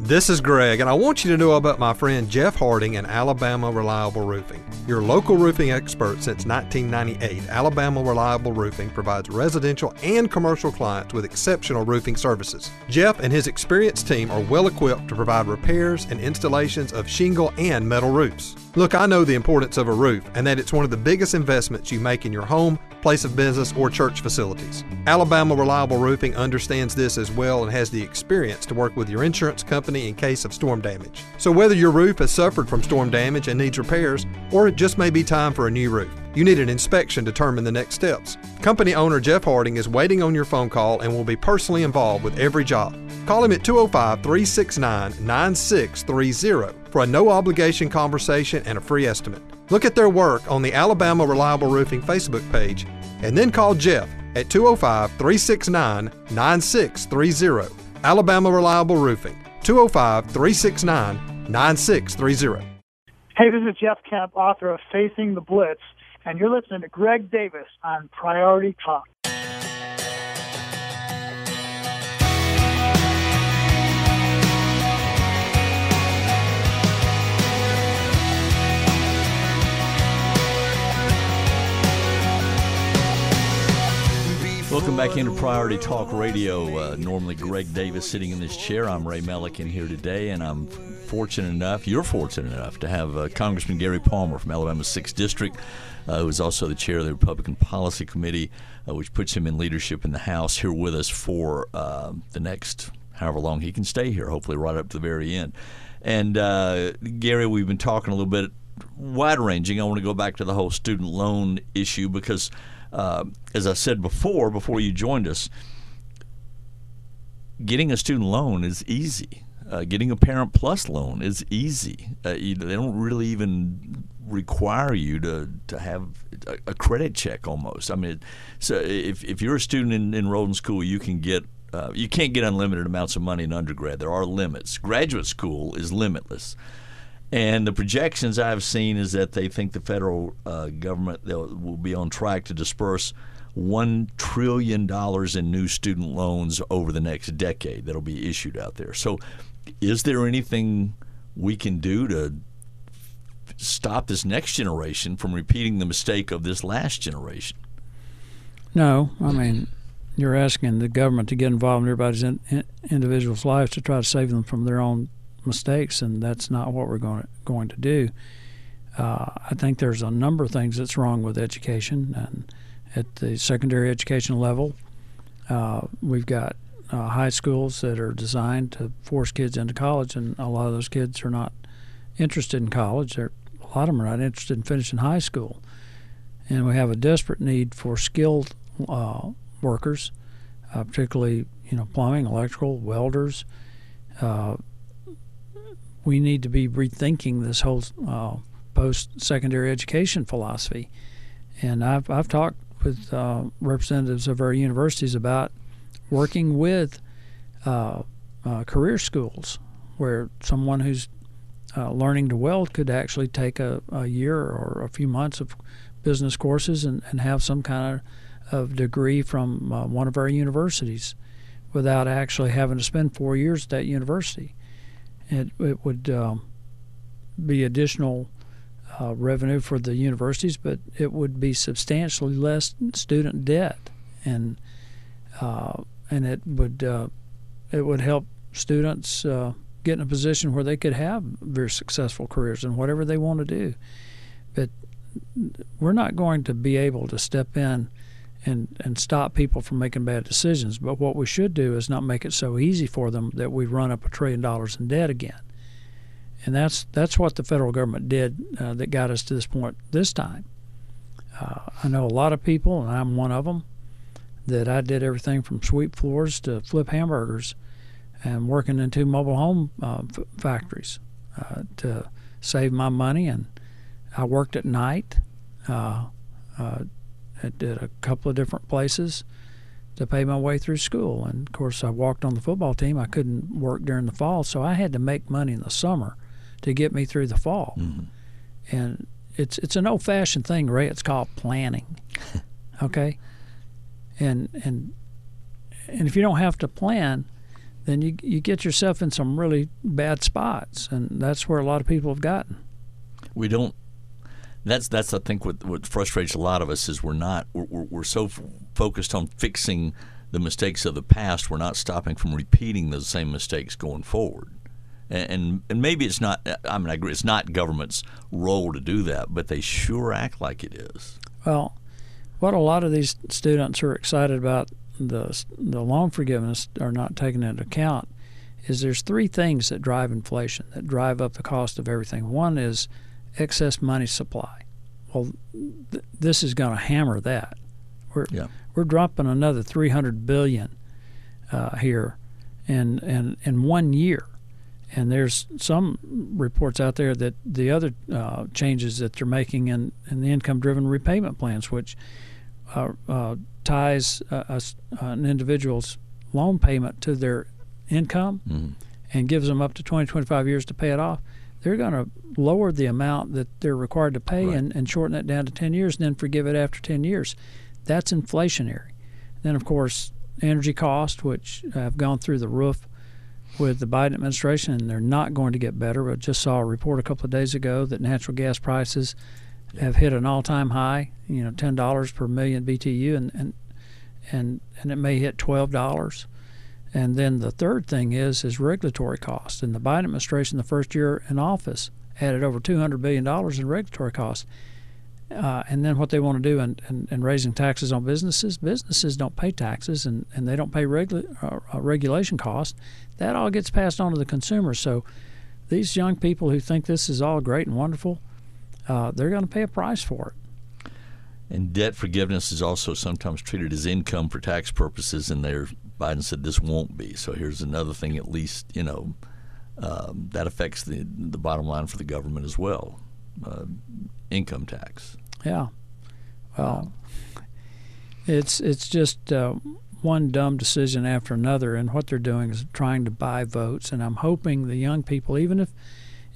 This is Greg, and I want you to know about my friend Jeff Harding and Alabama Reliable Roofing. Your local roofing expert since 1998, Alabama Reliable Roofing provides residential and commercial clients with exceptional roofing services. Jeff and his experienced team are well equipped to provide repairs and installations of shingle and metal roofs. Look, I know the importance of a roof and that it's one of the biggest investments you make in your home, place of business, or church facilities. Alabama Reliable Roofing understands this as well and has the experience to work with your insurance company in case of storm damage. So, whether your roof has suffered from storm damage and needs repairs, or it just may be time for a new roof, you need an inspection to determine the next steps. Company owner Jeff Harding is waiting on your phone call and will be personally involved with every job. Call him at 205 369 9630 for a no obligation conversation and a free estimate. Look at their work on the Alabama Reliable Roofing Facebook page and then call Jeff at 205 369 9630. Alabama Reliable Roofing, 205 369 9630. Hey, this is Jeff Kemp, author of Facing the Blitz, and you're listening to Greg Davis on Priority Talk. Welcome back into Priority Talk Radio. Uh, normally, Greg Davis sitting in this chair. I'm Ray Melican here today, and I'm fortunate enough, you're fortunate enough, to have uh, Congressman Gary Palmer from Alabama's 6th District, uh, who is also the chair of the Republican Policy Committee, uh, which puts him in leadership in the House, here with us for uh, the next however long he can stay here, hopefully right up to the very end. And uh, Gary, we've been talking a little bit wide ranging. I want to go back to the whole student loan issue because – uh, as I said before, before you joined us, getting a student loan is easy. Uh, getting a Parent Plus loan is easy. Uh, you, they don't really even require you to, to have a, a credit check almost. I mean, so if, if you're a student in, enrolled in school, you can get uh, you can't get unlimited amounts of money in undergrad. There are limits. Graduate school is limitless. And the projections I've seen is that they think the federal uh, government will be on track to disperse one trillion dollars in new student loans over the next decade that'll be issued out there. So, is there anything we can do to stop this next generation from repeating the mistake of this last generation? No, I mean you're asking the government to get involved in everybody's in, in, individual's lives to try to save them from their own mistakes, and that's not what we're going to, going to do. Uh, I think there's a number of things that's wrong with education, and at the secondary education level, uh, we've got uh, high schools that are designed to force kids into college, and a lot of those kids are not interested in college. They're, a lot of them are not interested in finishing high school, and we have a desperate need for skilled uh, workers, uh, particularly you know plumbing, electrical, welders. We need to be rethinking this whole uh, post-secondary education philosophy, and I've I've talked with uh, representatives of our universities about working with uh, uh, career schools where someone who's uh, learning to weld could actually take a, a year or a few months of business courses and, and have some kind of, of degree from uh, one of our universities without actually having to spend four years at that university. It, it would um, be additional uh, revenue for the universities, but it would be substantially less student debt, and uh, and it would uh, it would help students uh, get in a position where they could have very successful careers in whatever they want to do. But we're not going to be able to step in and and stop people from making bad decisions. But what we should do is not make it so easy for them that we run up a trillion dollars in debt again and that's that's what the federal government did uh, that got us to this point this time. Uh, I know a lot of people, and I'm one of them, that I did everything from sweep floors to flip hamburgers, and working in two mobile home uh, f- factories uh, to save my money. And I worked at night. I did a couple of different places to pay my way through school. And of course, I walked on the football team. I couldn't work during the fall, so I had to make money in the summer to get me through the fall. Mm-hmm. And it's it's an old fashioned thing, Ray. It's called planning. okay? And and and if you don't have to plan, then you you get yourself in some really bad spots, and that's where a lot of people have gotten. We don't. That's that's I think what what frustrates a lot of us is we're not we're, we're so f- focused on fixing the mistakes of the past, we're not stopping from repeating those same mistakes going forward and and maybe it's not. I mean, I agree. It's not government's role to do that, but they sure act like it is. Well, what a lot of these students are excited about the the loan forgiveness are not taking into account is there's three things that drive inflation that drive up the cost of everything. One is excess money supply. Well, th- this is going to hammer that. We're yeah. we're dropping another 300 billion uh, here in in in one year and there's some reports out there that the other uh, changes that they're making in, in the income-driven repayment plans, which uh, uh, ties a, an individual's loan payment to their income mm-hmm. and gives them up to 20, 25 years to pay it off, they're going to lower the amount that they're required to pay right. and, and shorten it down to 10 years and then forgive it after 10 years. That's inflationary. Then, of course, energy costs, which have gone through the roof with the Biden administration, and they're not going to get better. But just saw a report a couple of days ago that natural gas prices have hit an all-time high. You know, ten dollars per million BTU, and and and and it may hit twelve dollars. And then the third thing is is regulatory costs. And the Biden administration, the first year in office, added over two hundred billion dollars in regulatory costs. Uh, and then what they want to do in, in, in, raising taxes on businesses, businesses don't pay taxes and, and they don't pay regula- uh, uh regulation costs that all gets passed on to the consumer. So these young people who think this is all great and wonderful, uh, they're going to pay a price for it. And debt forgiveness is also sometimes treated as income for tax purposes, and there Biden said this won't be. So here's another thing, at least you know, um, that affects the the bottom line for the government as well, uh, income tax. Yeah, well, it's it's just uh, one dumb decision after another, and what they're doing is trying to buy votes. And I'm hoping the young people, even if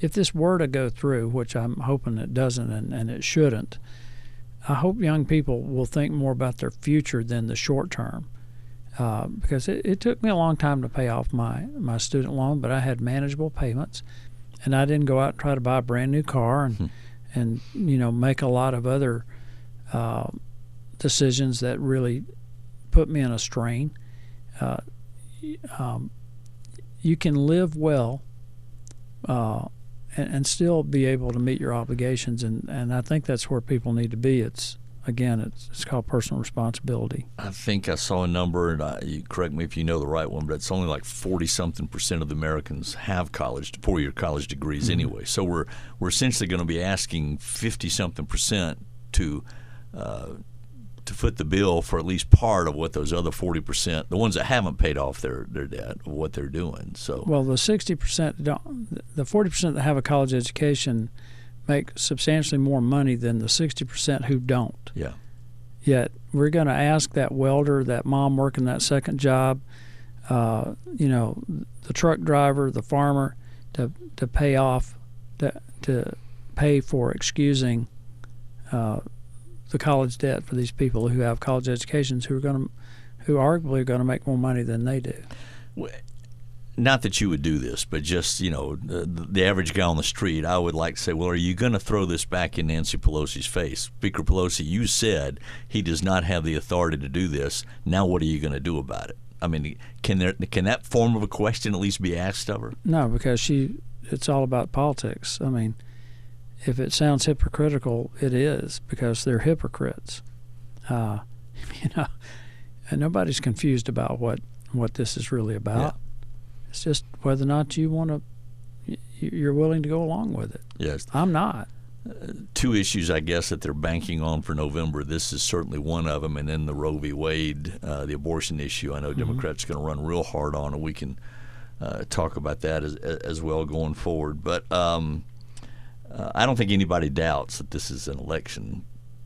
if this were to go through, which I'm hoping it doesn't, and, and it shouldn't, I hope young people will think more about their future than the short term. Uh, because it, it took me a long time to pay off my, my student loan, but I had manageable payments, and I didn't go out and try to buy a brand new car and hmm. and you know make a lot of other uh, decisions that really put me in a strain. Uh, um, you can live well uh, and, and, still be able to meet your obligations, and, and I think that's where people need to be. It's again, it's, it's called personal responsibility. I think I saw a number, and I, you correct me if you know the right one, but it's only like forty something percent of the Americans have college four year college degrees mm-hmm. anyway. So we're we're essentially going to be asking fifty something percent to. Uh, to foot the bill for at least part of what those other forty percent, the ones that haven't paid off their, their debt, what they're doing. So well, the sixty percent, don't, the forty percent that have a college education, make substantially more money than the sixty percent who don't. Yeah. Yet we're going to ask that welder, that mom working that second job, uh, you know, the truck driver, the farmer, to to pay off, to to pay for excusing. Uh, the college debt for these people who have college educations who are going to, who arguably are going to make more money than they do. Not that you would do this, but just you know, the, the average guy on the street, I would like to say, well, are you going to throw this back in Nancy Pelosi's face? Speaker Pelosi, you said he does not have the authority to do this. Now, what are you going to do about it? I mean, can there can that form of a question at least be asked of her? No, because she it's all about politics. I mean, if it sounds hypocritical, it is because they're hypocrites. Uh, you know, and nobody's confused about what what this is really about. Yeah. It's just whether or not you want to, you're willing to go along with it. Yes, I'm not. Uh, two issues, I guess, that they're banking on for November. This is certainly one of them, and then the Roe v. Wade, uh, the abortion issue. I know mm-hmm. Democrats are going to run real hard on, and we can uh, talk about that as, as well going forward. But um, uh, I don't think anybody doubts that this is an election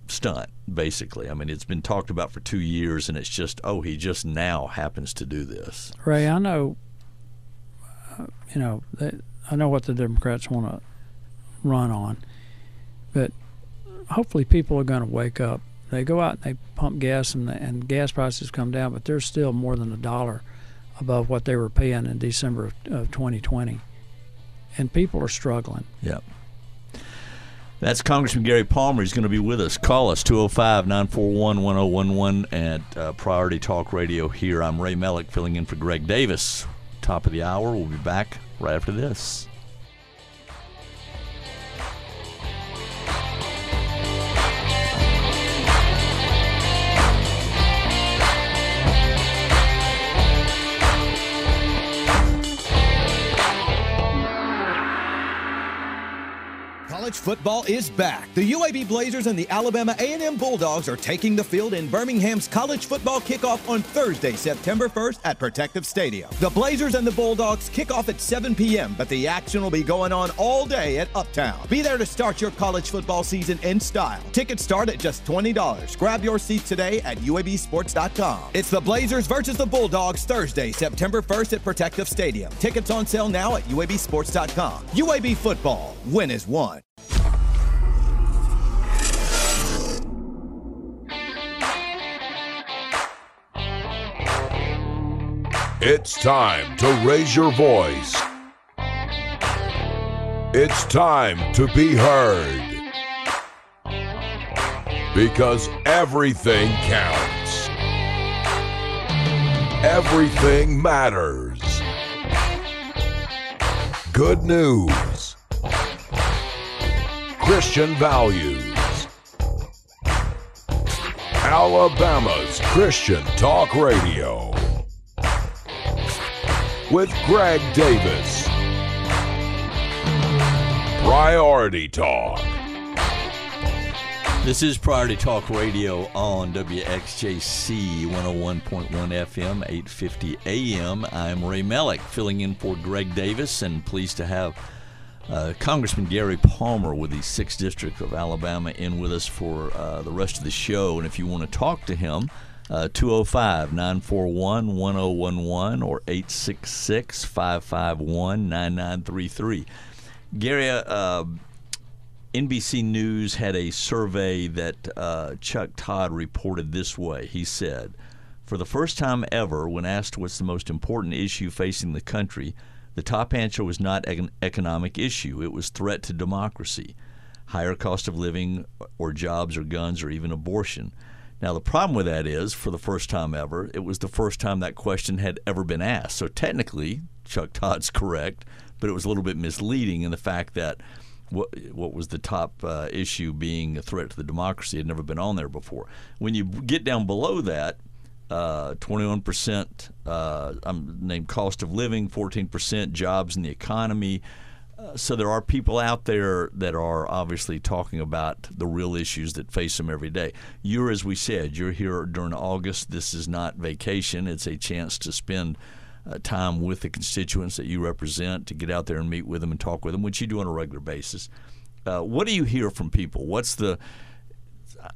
stunt, basically. I mean, it's been talked about for two years, and it's just, oh, he just now happens to do this. Ray, I know, you know, they, I know what the Democrats want to run on, but hopefully people are going to wake up. They go out and they pump gas, and, the, and gas prices come down, but they're still more than a dollar above what they were paying in December of, of 2020. And people are struggling. Yep. That's Congressman Gary Palmer. He's going to be with us. Call us 205 941 1011 at uh, Priority Talk Radio here. I'm Ray Melick filling in for Greg Davis. Top of the hour. We'll be back right after this. College football is back. The UAB Blazers and the Alabama A&M Bulldogs are taking the field in Birmingham's college football kickoff on Thursday, September 1st at Protective Stadium. The Blazers and the Bulldogs kick off at 7 p.m., but the action will be going on all day at Uptown. Be there to start your college football season in style. Tickets start at just $20. Grab your seats today at UABsports.com. It's the Blazers versus the Bulldogs Thursday, September 1st at Protective Stadium. Tickets on sale now at UABsports.com. UAB football. Win is one. It's time to raise your voice. It's time to be heard. Because everything counts. Everything matters. Good news. Christian values. Alabama's Christian Talk Radio with Greg Davis. Priority Talk. This is Priority Talk Radio on WXJC 101.1 FM, 850 AM. I'm Ray Melick, filling in for Greg Davis, and pleased to have uh, Congressman Gary Palmer with the 6th District of Alabama in with us for uh, the rest of the show. And if you want to talk to him, 205 941 1011 or 866 551 9933. Gary, uh, NBC News had a survey that uh, Chuck Todd reported this way. He said, For the first time ever, when asked what's the most important issue facing the country, the top answer was not an economic issue, it was threat to democracy, higher cost of living, or jobs, or guns, or even abortion. Now, the problem with that is, for the first time ever, it was the first time that question had ever been asked. So, technically, Chuck Todd's correct, but it was a little bit misleading in the fact that what what was the top uh, issue being a threat to the democracy had never been on there before. When you get down below that, uh, 21% uh, I'm named cost of living, 14% jobs in the economy. So there are people out there that are obviously talking about the real issues that face them every day. You're, as we said, you're here during August. This is not vacation. It's a chance to spend uh, time with the constituents that you represent, to get out there and meet with them and talk with them, which you do on a regular basis. Uh, what do you hear from people? What's the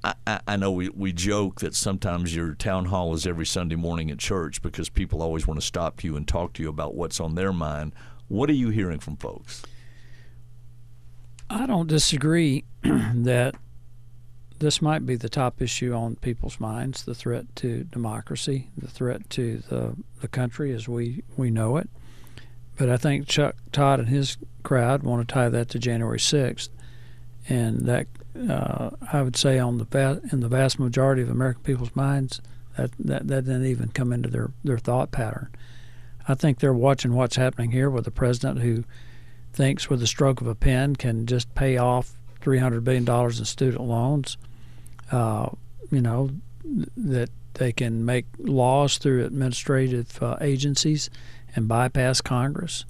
I, I, know we, we joke that sometimes your town hall is every Sunday morning at church because people always want to stop you and talk to you about what's on their mind. What are you hearing from folks? I don't disagree that this might be the top issue on people's minds the threat to democracy, the threat to the, the country as we, we know it. But I think Chuck Todd and his crowd want to tie that to January 6th. And that uh, I would say on the va- in the vast majority of American people's minds, that, that that didn't even come into their their thought pattern. I think they're watching what's happening here with a president who thinks with the stroke of a pen can just pay off three hundred billion dollars in student loans. Uh, you know that they can make laws through administrative uh, agencies and bypass Congress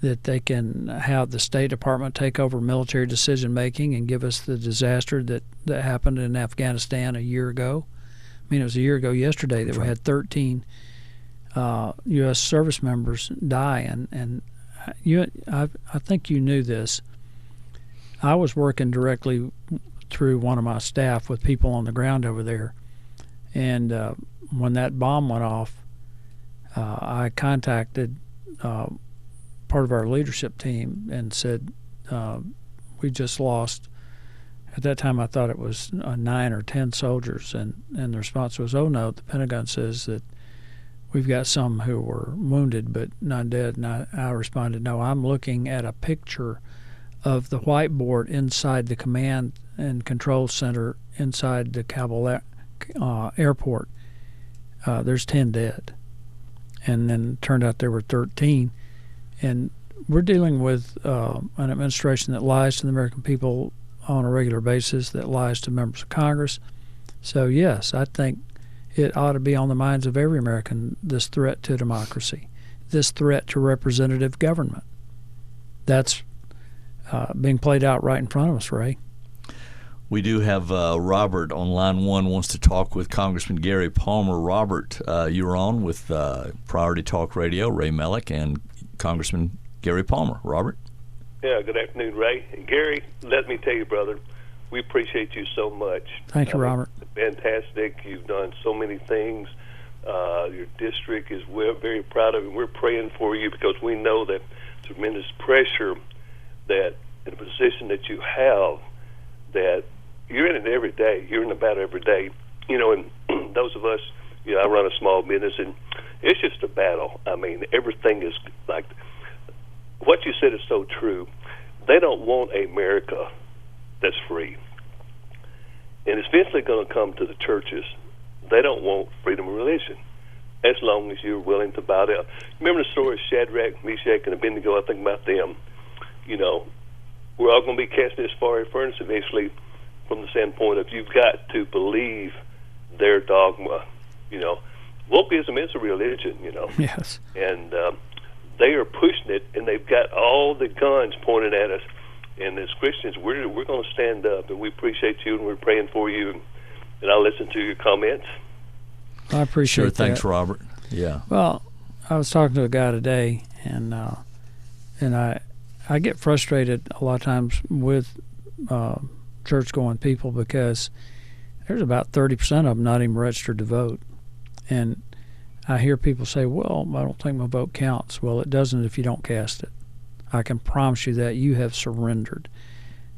that they can have the State Department take over military decision making and give us the disaster that, that happened in Afghanistan a year ago. I mean, it was a year ago yesterday that we had 13 uh, U.S. service members die, and and you, I, I think you knew this. I was working directly through one of my staff with people on the ground over there, and uh, when that bomb went off, uh, I contacted uh, part of our leadership team and said, uh, "We just lost." At that time, I thought it was uh, nine or ten soldiers, and and the response was, "Oh no!" The Pentagon says that we've got some who were wounded but not dead. And I, I responded, "No, I'm looking at a picture of the whiteboard inside the command and control center inside the Kabul uh, airport. Uh, there's ten dead." And then turned out there were 13 and we're dealing with uh, an administration that lies to the American people on a regular basis, that lies to members of Congress. So, yes, I think it ought to be on the minds of every American this threat to democracy, this threat to representative government. That's uh, being played out right in front of us, Ray. We do have uh, Robert on line one wants to talk with Congressman Gary Palmer. Robert, uh, you're on with uh, Priority Talk Radio, Ray Melick, and Congressman Gary Palmer. Robert? Yeah, good afternoon, Ray. And Gary, let me tell you, brother, we appreciate you so much. Thank you, Robert. Fantastic. You've done so many things. Uh, your district is we're very proud of, and we're praying for you because we know that tremendous pressure that in a position that you have that you're in it every day. You're in the battle every day. You know, and those of us, you know, I run a small business, and it's just a battle. I mean, everything is like what you said is so true. They don't want a America that's free, and it's eventually going to come to the churches. They don't want freedom of religion as long as you're willing to bow down. Remember the story of Shadrach, Meshach, and Abednego? I think about them. You know, we're all going to be cast in this fiery furnace eventually from the standpoint of you've got to believe their dogma. You know, wokeism is a religion, you know. Yes. And um, they are pushing it, and they've got all the guns pointed at us. And as Christians, we're we're going to stand up, and we appreciate you, and we're praying for you. And, and I'll listen to your comments. I appreciate sure. Thanks, that. Robert. Yeah. Well, I was talking to a guy today, and uh, and I I get frustrated a lot of times with uh, church going people because there's about thirty percent of them not even registered to vote. And I hear people say, well, I don't think my vote counts. Well, it doesn't if you don't cast it. I can promise you that you have surrendered.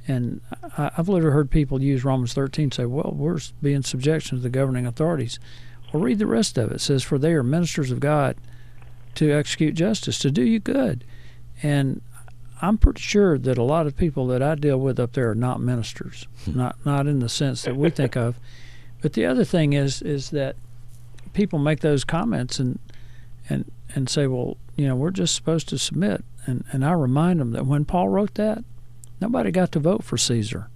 And I've literally heard people use Romans 13 say, well, we're being subjection to the governing authorities. Well, read the rest of it. It says, for they are ministers of God to execute justice, to do you good. And I'm pretty sure that a lot of people that I deal with up there are not ministers, hmm. not not in the sense that we think of. But the other thing is is that people make those comments and and and say, well, you know, we're just supposed to submit. And and I remind them that when Paul wrote that, Nobody got to vote for Caesar.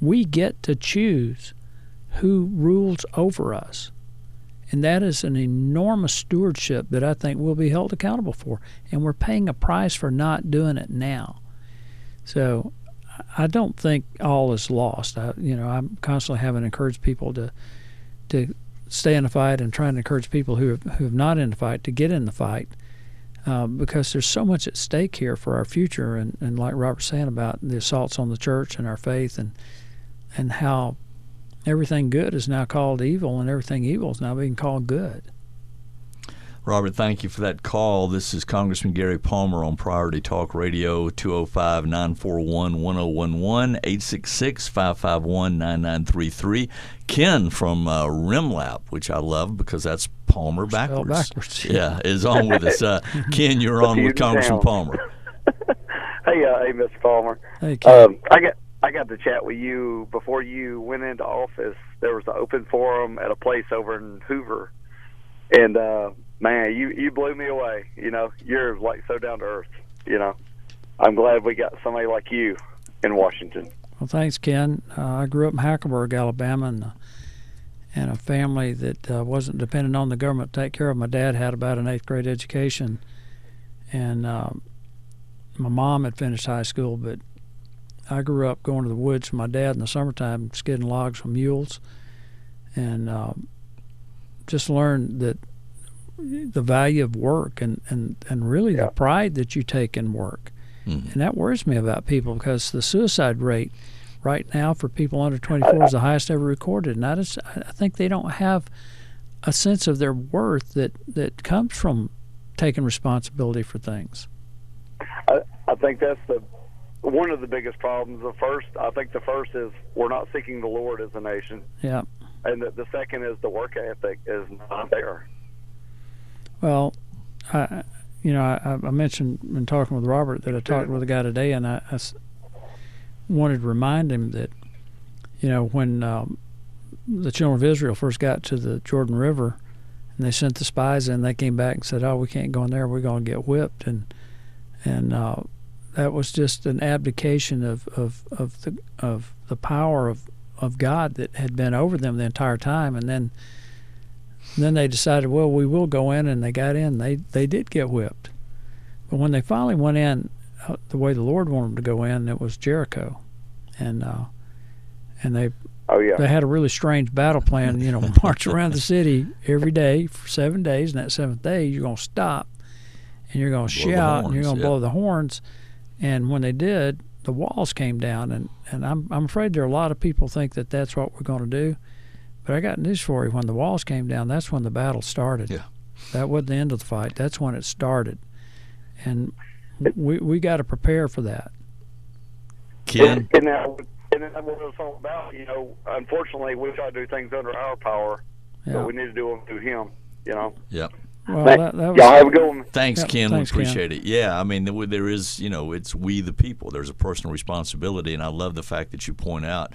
We get to choose who rules over us. And that is an enormous stewardship that I think we'll be held accountable for. And we're paying a price for not doing it now. So I don't think all is lost. I, you know, I'm constantly having to encourage people to to stay in the fight and trying to encourage people who have, who have not in the fight to get in the fight uh, because there's so much at stake here for our future. And, and like Robert saying about the assaults on the church and our faith and and how everything good is now called evil and everything evil is now being called good. Robert, thank you for that call. This is Congressman Gary Palmer on Priority Talk Radio, 205 941 1011, 866 551 9933. Ken from uh, which I love because that's Palmer backwards. backwards. Yeah, is on with us. Uh, Ken, you're on with Congressman Palmer. hey, uh, hey, Mr. Palmer. Hey, Ken. Um, I got I got to chat with you before you went into office. There was an open forum at a place over in Hoover, and uh, man, you you blew me away. You know, you're like so down to earth. You know, I'm glad we got somebody like you in Washington. Well, thanks, Ken. Uh, I grew up in Hackleburg, Alabama, and, uh, and a family that uh, wasn't dependent on the government to take care of. My dad had about an eighth grade education, and uh, my mom had finished high school, but I grew up going to the woods with my dad in the summertime, skidding logs from mules, and uh, just learned that the value of work and, and, and really Yeah. the pride that you take in work. Mhm. And that worries me about people because the suicide rate right now for people under 24 is the highest ever recorded. And I, just, I think they don't have a sense of their worth that, that comes from taking responsibility for things. I, I think that's the one of the biggest problems. The first, I think, the first is we're not seeking the Lord as a nation, Yeah. and the, the second is the work ethic is not there. Well, I, you know, I, I mentioned in talking with Robert that I talked with a guy today, and I, I wanted to remind him that, you know, when um, the children of Israel first got to the Jordan River, and they sent the spies in, they came back and said, "Oh, we can't go in there. We're going to get whipped," and and uh, that was just an abdication of of of the of the power of of God that had been over them the entire time, and then then they decided, well, we will go in, and they got in. They they did get whipped, but when they finally went in, the way the Lord wanted them to go in, it was Jericho, and uh, and they Oh yeah. they had a really strange battle plan. You know, march around the city every day for seven days, and that seventh day you're going to stop, and you're going to Blow the shout, and you're going to yeah. blow the horns. And when they did, the walls came down, and and I'm I'm afraid there are a lot of people think that that's what we're going to do. But I got news for you: when the walls came down, that's when the battle started. Yeah. That wasn't the end of the fight. That's when it started, and we we got to prepare for that. Ken, And that, and that's what it's all about. You know, unfortunately, we try to do things under our power, Yeah. but we need to do them through Him. You know. yeah. Well, Thank- that, that was Y'all have a good one. Thanks, Yep, Ken. thanks, we Ken. appreciate it. Yeah, I mean, there, there is, you know, it's we the people. There's a personal responsibility, and I love the fact that you point out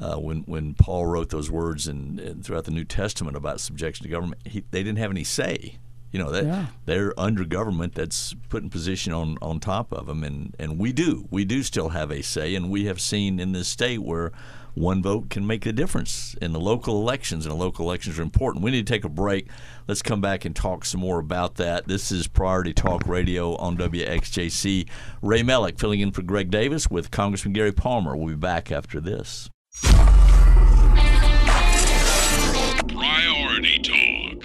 uh, when when Paul wrote those words and, and throughout the New Testament about subjection to government, he, they didn't have any say. You know, that Yeah. they're under government that's putting position on on top of them, and and we do, we do still have a say, and we have seen in this state where one vote can make a difference in the local elections, and the local elections are important. We need to take a break. Let's come back and talk some more about that. This is Priority Talk Radio on WXJC. Ray Melick filling in for Greg Davis with Congressman Gary Palmer. We'll be back after this.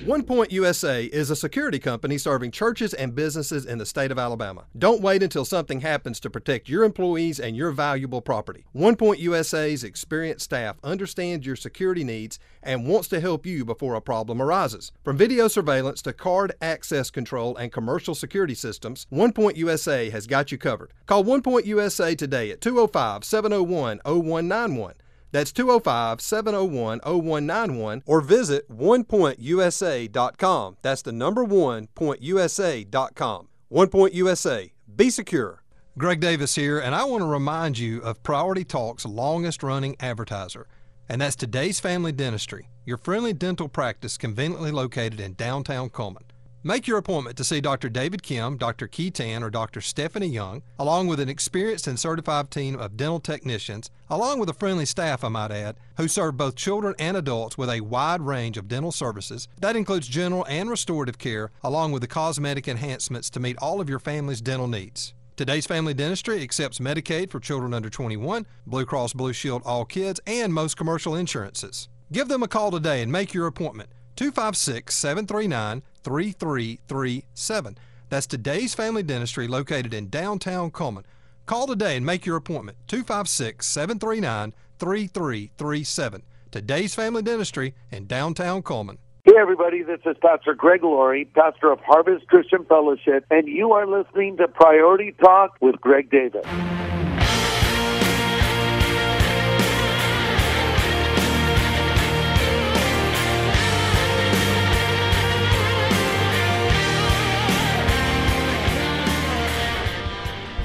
Priority Talk. One Point USA is a security company serving churches and businesses in the state of Alabama. Don't wait until something happens to protect your employees and your valuable property. One Point USA's experienced staff understands your security needs and wants to help you before a problem arises. From video surveillance to card access control and commercial security systems, One Point USA has got you covered. Call One Point USA today at 205 701 0191. That's 205 701 0191 or visit onepointusa.com. That's the number one pointusa.com. One Point USA. Be secure. Greg Davis here, and I want to remind you of Priority Talk's longest running advertiser, and that's Today's Family Dentistry, your friendly dental practice conveniently located in downtown Cullman. Make your appointment to see Dr. David Kim, Dr. Keaton, or Dr. Stephanie Young, along with an experienced and certified team of dental technicians, along with a friendly staff, I might add, who serve both children and adults with a wide range of dental services. That includes general and restorative care, along with the cosmetic enhancements to meet all of your family's dental needs. Today's Family Dentistry accepts Medicaid for children under 21, Blue Cross Blue Shield All Kids, and most commercial insurances. Give them a call today and make your appointment. 256 739 3337. That's today's Family Dentistry located in downtown Cullman. Call today and make your appointment. 256 739 3337. Today's Family Dentistry in downtown Cullman. Hey, everybody, this is Pastor Greg Laurie, pastor of Harvest Christian Fellowship, and you are listening to Priority Talk with Greg Davis.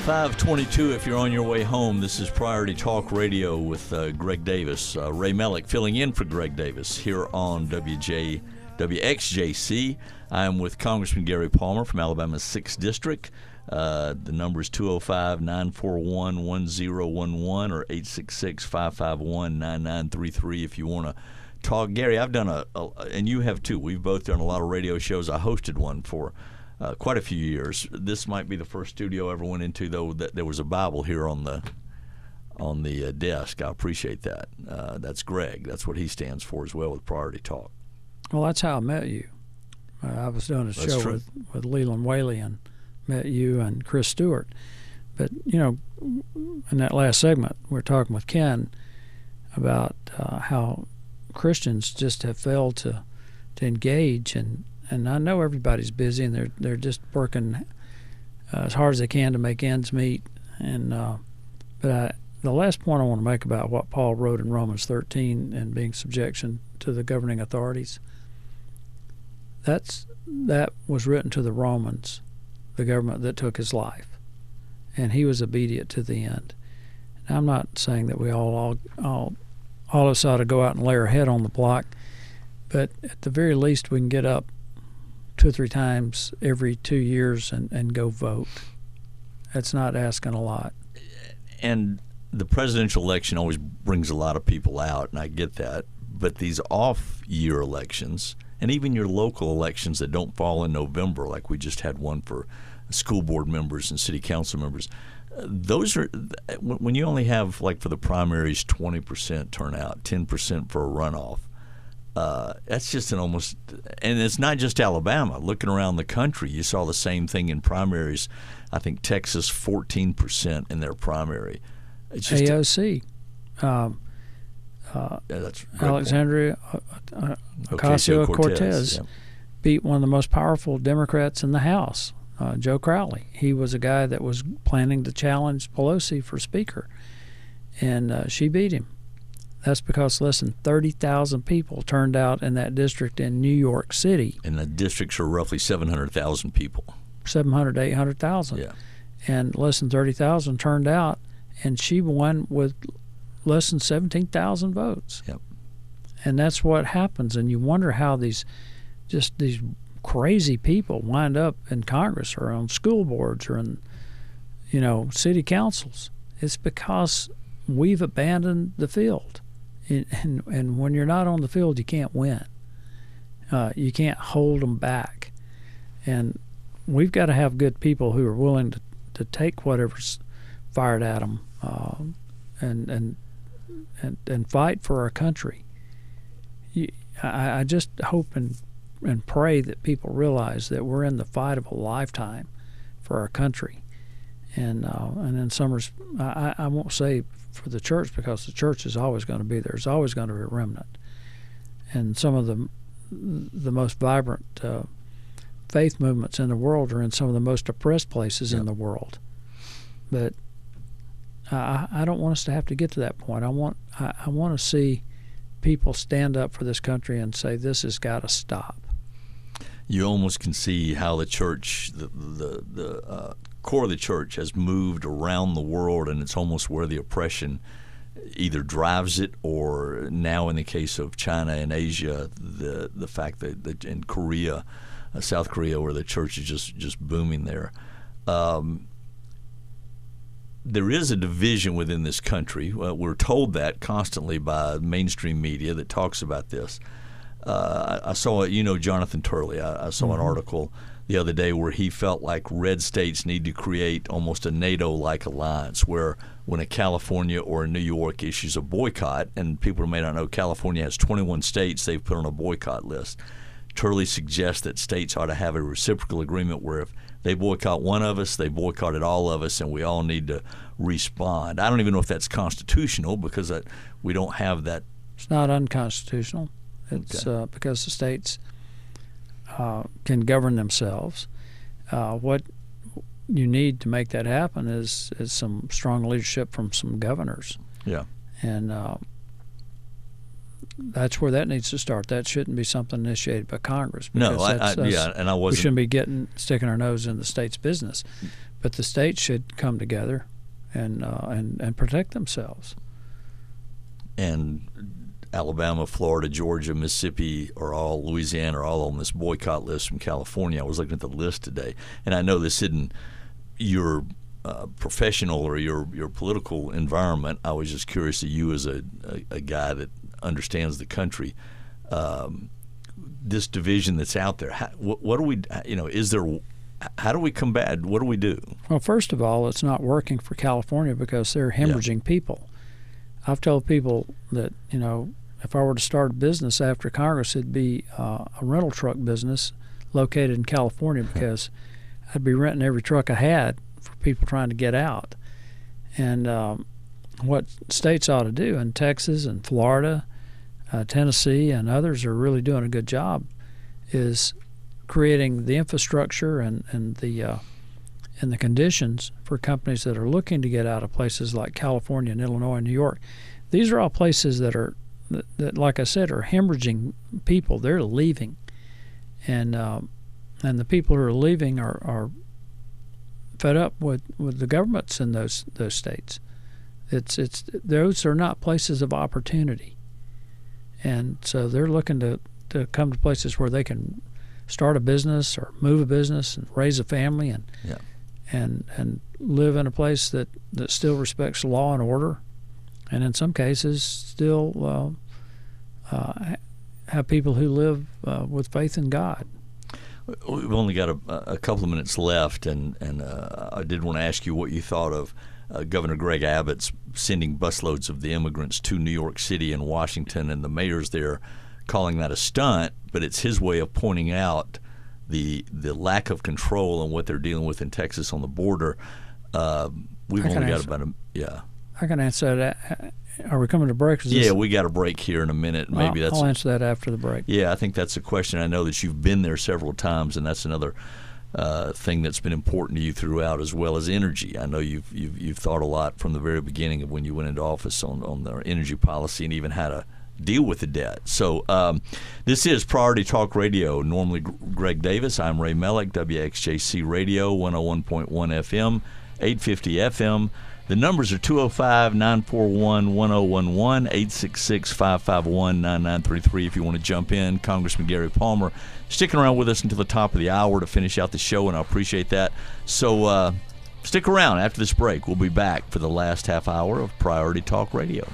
522 if you're on your way home. This is Priority Talk Radio with uh, Greg Davis. Uh, Ray Melick filling in for Greg Davis here on WJ, WXJC. I'm with Congressman Gary Palmer from Alabama's 6th District. Uh, the number is 205 941 1011 or 866 551 9933 if you want to talk. Gary, I've done a, a, and you have too. We've both done a lot of radio shows. I hosted one for uh, quite a few years. This might be the first studio I ever went into, though. That there was a Bible here on the on the uh, desk. I appreciate that. Uh, that's Greg. That's what he stands for as well with Priority Talk. Well, that's how I met you. Uh, I was doing a That's show true. with with Leland Whaley and met you and Chris Stewart. But you know, in that last segment, we are talking with Ken about uh, how Christians just have failed to to engage and and I know everybody's busy and they're they're just working uh, as hard as they can to make ends meet. And uh, but I, the last point I want to make about what Paul wrote in Romans 13 and being subjection to the governing authorities. That's that was written to the Romans, the government that took his life, and he was obedient to the end. Now, I'm not saying that we all all all, all of us ought to go out and lay our head on the block, but at the very least we can get up two or three times every two years and, and go vote. That's not asking a lot. And the presidential election always brings a lot of people out, and I get that. But these off year elections, and even your local elections that don't fall in November, like we just had one for school board members and city council members, those are when you only have, like for the primaries, 20% turnout, 10% for a runoff. Uh, that's just an almost, and it's not just Alabama. Looking around the country, you saw the same thing in primaries. I think Texas, 14% in their primary. It's just AOC. Um, uh, Yeah, that's Alexandria uh, uh, Ocasio-Cortez, Ocasio-Cortez yeah. beat one of the most powerful Democrats in the House, uh, Joe Crowley. He was a guy that was planning to challenge Pelosi for Speaker, and uh, she beat him. That's because less than 30,000 people turned out in that district in New York City. and the districts are roughly 700,000 people. 700 800,000. Yeah. And less than 30,000 turned out, and she won with less than 17,000 votes. Yep. And that's what happens. And you wonder how these just these crazy people wind up in Congress or on school boards or in, you know, city councils. It's because we've abandoned the field. And, and, when you're not on the field, you can't win. Uh, you can't hold them back. And we've got to have good people who are willing to, to take whatever's fired at them uh, and, and and and fight for our country. You, I, I just hope and and pray that people realize that we're in the fight of a lifetime for our country. And uh, and in some res- I, I won't say for the church because the church is always going to be there. It's always going to be a remnant. And some of the the most vibrant uh, faith movements in the world are in some of the most oppressed places in the world. But I, I don't want us to have to get to that point. I want I, I want to see people stand up for this country and say this has got to stop. You almost can see how the church, the the, the uh, core of the church, has moved around the world, and it's almost where the oppression either drives it, or now in the case of China and Asia, the the fact that, that in Korea. uh, South Korea, where the church is just just booming there. Um, there is a division within this country. we're told that constantly by mainstream media that talks about this. Uh, I, I, saw, you know, Jonathan Turley. I, I saw mm-hmm. an article the other day where he felt like red states need to create almost a NATO-like alliance, where when a California or a New York issues a boycott, and people may not know, California has 21 states they've put on a boycott list. Turley suggests that states ought to have a reciprocal agreement where if they boycott one of us, they boycotted all of us, and we all need to respond. I don't even know if that's constitutional because that, we don't have that. It's not unconstitutional. It's okay. uh, because the states uh, can govern themselves. Uh, what you need to make that happen is is some strong leadership from some governors. Yeah, and uh, that's where that needs to start. That shouldn't be something initiated by Congress. No, I, I, yeah, and I was We shouldn't be getting sticking our nose in the state's business, but the states should come together and uh, and and protect themselves. And Alabama, Florida, Georgia, Mississippi, are all Louisiana are all on this boycott list from California. I was looking at the list today, and I know this isn't your uh, professional or your your political environment. I was just curious to you as a, a, a guy that understands the country. Um, this division that's out there. How, what, what do we? You know, is there? How do we combat? What do we do? Well, first of all, it's not working for California because they're hemorrhaging yeah. people. I've told people that you know if I were to start a business after Congress, it'd be uh, a rental truck business located in California because I'd be renting every truck I had for people trying to get out. And um, what states ought to do, and Texas and Florida, uh, Tennessee, and others are really doing a good job, is creating the infrastructure and and the uh, and the conditions for companies that are looking to get out of places like California and Illinois and New York. These are all places that are that, that like I said, are hemorrhaging people. They're leaving, and um, and the people who are leaving are, are fed up with, with the governments in those those states. It's it's those are not places of opportunity, and so they're looking to, to come to places where they can start a business or move a business and raise a family and yeah. And and live in a place that, that still respects law and order, and in some cases still uh, uh, have people who live uh, with faith in God. We've only got a, a couple of minutes left, and and uh, I did want to ask you what you thought of uh, Governor Greg Abbott's sending busloads of the immigrants to New York City and Washington, and the mayors there calling that a stunt, but it's his way of pointing out the the lack of control and what they're dealing with in Texas on the border. Uh, we've only got answer, about a yeah. I can answer that. Are we coming to break? yeah, we got a break here in a minute. Maybe I'll, that's. I'll answer that after the break. Yeah, I think that's a question. I know that you've been there several times, and that's another uh, thing that's been important to you throughout, as well as energy. I know you've, you've you've thought a lot from the very beginning of when you went into office on on their energy policy, and even how to deal with the debt. So um, this is Priority Talk Radio. Normally, Greg Davis. I'm Ray Melick, WXJC Radio, 101.1 FM, 850 FM. The numbers are 205 941 1011, 866 551 9933 if you want to jump in. Congressman Gary Palmer sticking around with us until the top of the hour to finish out the show, and I appreciate that. So uh, stick around after this break. We'll be back for the last half hour of Priority Talk Radio.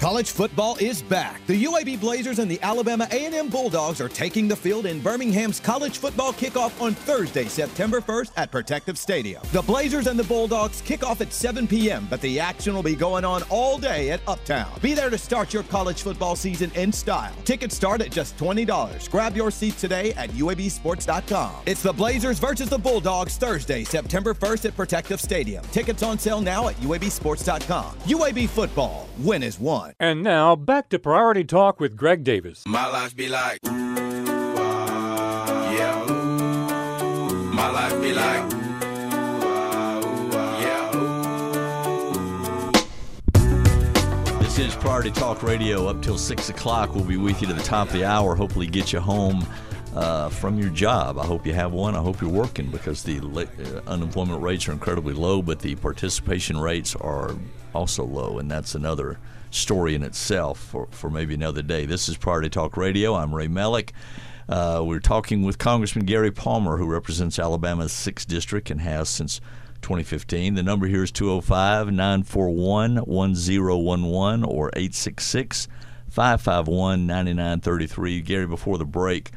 College football is back. The UAB Blazers and the Alabama A&M Bulldogs are taking the field in Birmingham's college football kickoff on Thursday, September 1st at Protective Stadium. The Blazers and the Bulldogs kick off at 7 p.m., but the action will be going on all day at Uptown. Be there to start your college football season in style. Tickets start at just $20. Grab your seat today at UABsports.com. It's the Blazers versus the Bulldogs Thursday, September 1st at Protective Stadium. Tickets on sale now at UABsports.com. UAB football. Win is one. And now back to Priority Talk with Greg Davis. My life be like, ooh, yeah, ooh. My life be like, This is Priority Talk Radio up till 6 o'clock. We'll be with you to the top of the hour, hopefully get you home uh, from your job. I hope you have one. I hope you're working because the uh, unemployment rates are incredibly low, but the participation rates are also low, and that's another story in itself for, for maybe another day. This is Priority Talk Radio. I'm Ray Melick. Uh, we're talking with Congressman Gary Palmer, who represents Alabama's 6th District and has since 2015. The number here is 205 941 1011 or 866 551 9933. Gary, before the break,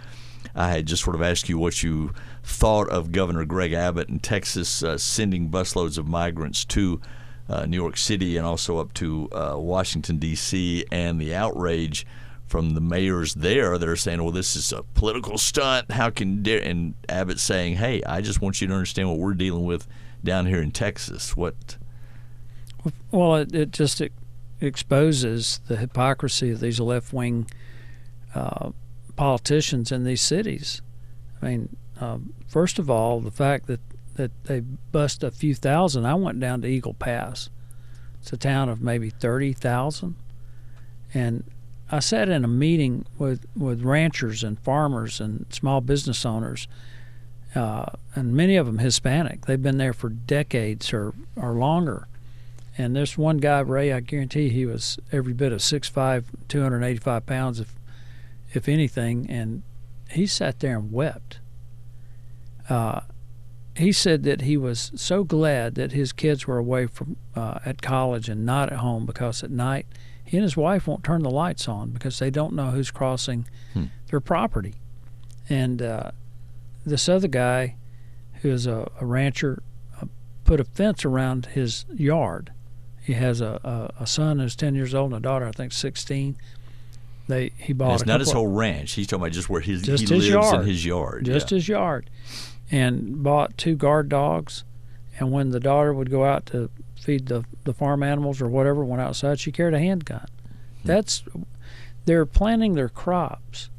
I had just sort of asked you what you thought of Governor Greg Abbott in Texas uh, sending busloads of migrants to uh, New York City and also up to uh, Washington, D.C., and the outrage from the mayors there that are saying, well, this is a political stunt. How can, and Abbott saying, hey, I just want you to understand what we're dealing with down here in Texas. What? Well, it, it just it exposes the hypocrisy of these left wing uh, politicians in these cities. I mean, um, first of all, the fact that, that they bust a few thousand. I went down to Eagle Pass. It's a town of maybe 30,000. And I sat in a meeting with, with ranchers and farmers and small business owners, uh, and many of them Hispanic. They've been there for decades or, or longer. And this one guy, Ray, I guarantee he was every bit of 6'5, 285 pounds, if, if anything, and he sat there and wept. Uh, he said that he was so glad that his kids were away from uh, at college and not at home because at night he and his wife won't turn the lights on because they don't know who's crossing hmm. their property. And uh, this other guy, who is a, a rancher, uh, put a fence around his yard. He has a, a, a, son who's ten years old and a daughter, I think, sixteen. They he bought. And it's not his whole ranch. He's talking about just where his just he his lives yard. in his yard. Just yeah. his yard, and bought two guard dogs. And when the daughter would go out to feed the the farm animals or whatever, went outside, she carried a handgun. Hmm. That's they're planting their crops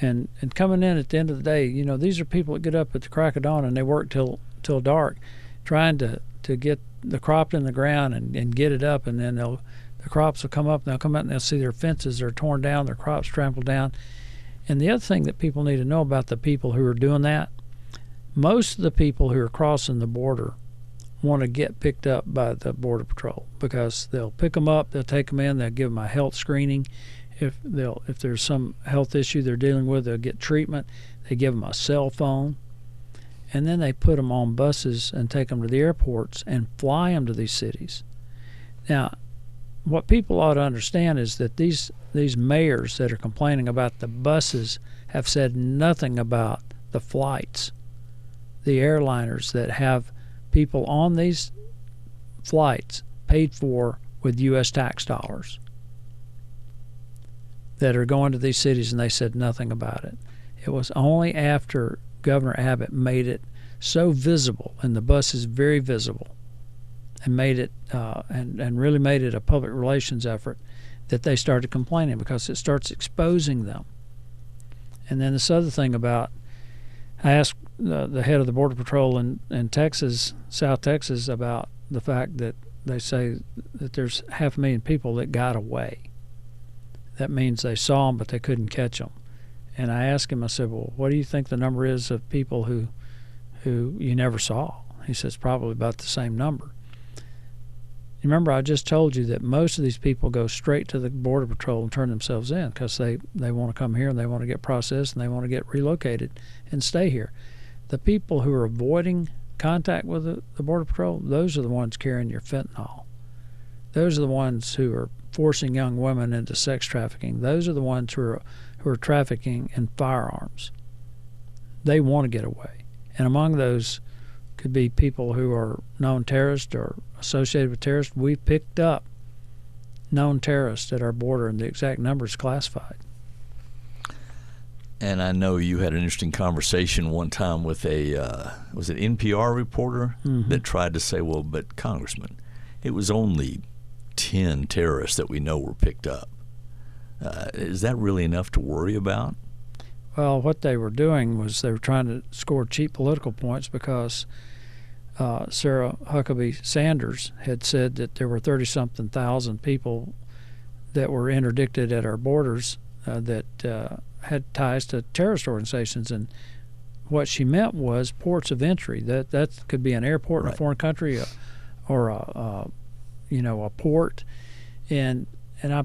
and and coming in at the end of the day, you know, these are people that get up at the crack of dawn and they work till till dark, trying to to get the crop in the ground and, and get it up, and then they'll the crops will come up and they'll come out and they'll see their fences are torn down, their crops trampled down. And the other thing that people need to know about the people who are doing that, most of the people who are crossing the border want to get picked up by the border patrol because they'll pick them up, they'll take them in, they'll give them a health screening, if they'll if there's some health issue they're dealing with, they'll get treatment. They give them a cell phone, and then they put them on buses and take them to the airports and fly them to these cities. Now, what people ought to understand is that these these mayors that are complaining about the buses have said nothing about the flights, the airliners that have people on these flights paid for with U.S. tax dollars that are going to these cities, and they said nothing about it. It was only after Governor Abbott made it so visible, and the bus is very visible, and made it uh, and and really made it a public relations effort that they started complaining because it starts exposing them. And then this other thing about, I asked the, the head of the border patrol in in Texas, South Texas, about the fact that they say that there's half a million people that got away that means they saw them but they couldn't catch them. And I asked him, I said, "Well, what do you think the number is of people who who you never saw?" He says probably about the same number. Remember, I just told you that most of these people go straight to the border patrol and turn themselves in because they they want to come here and they want to get processed and they want to get relocated and stay here. The people who are avoiding contact with the, the border patrol, those are the ones carrying your fentanyl. Those are the ones who are forcing young women into sex trafficking. Those are the ones who are who are trafficking in firearms. They want to get away, and among those could be people who are known terrorists or associated with terrorists. We picked up known terrorists at our border, and the exact number is classified. And I know you had an interesting conversation one time with a uh, was it NPR reporter mm-hmm. that tried to say, well, but Congressman, it was only 10 terrorists that we know were picked up. Uh, is that really enough to worry about? Well, what they were doing was they were trying to score cheap political points because uh, Sarah Huckabee Sanders had said that there were 30 something thousand people that were interdicted at our borders uh, that uh, had ties to terrorist organizations, and what she meant was ports of entry. That that could be an airport in a foreign country, uh, or a, uh, you know a port, and and I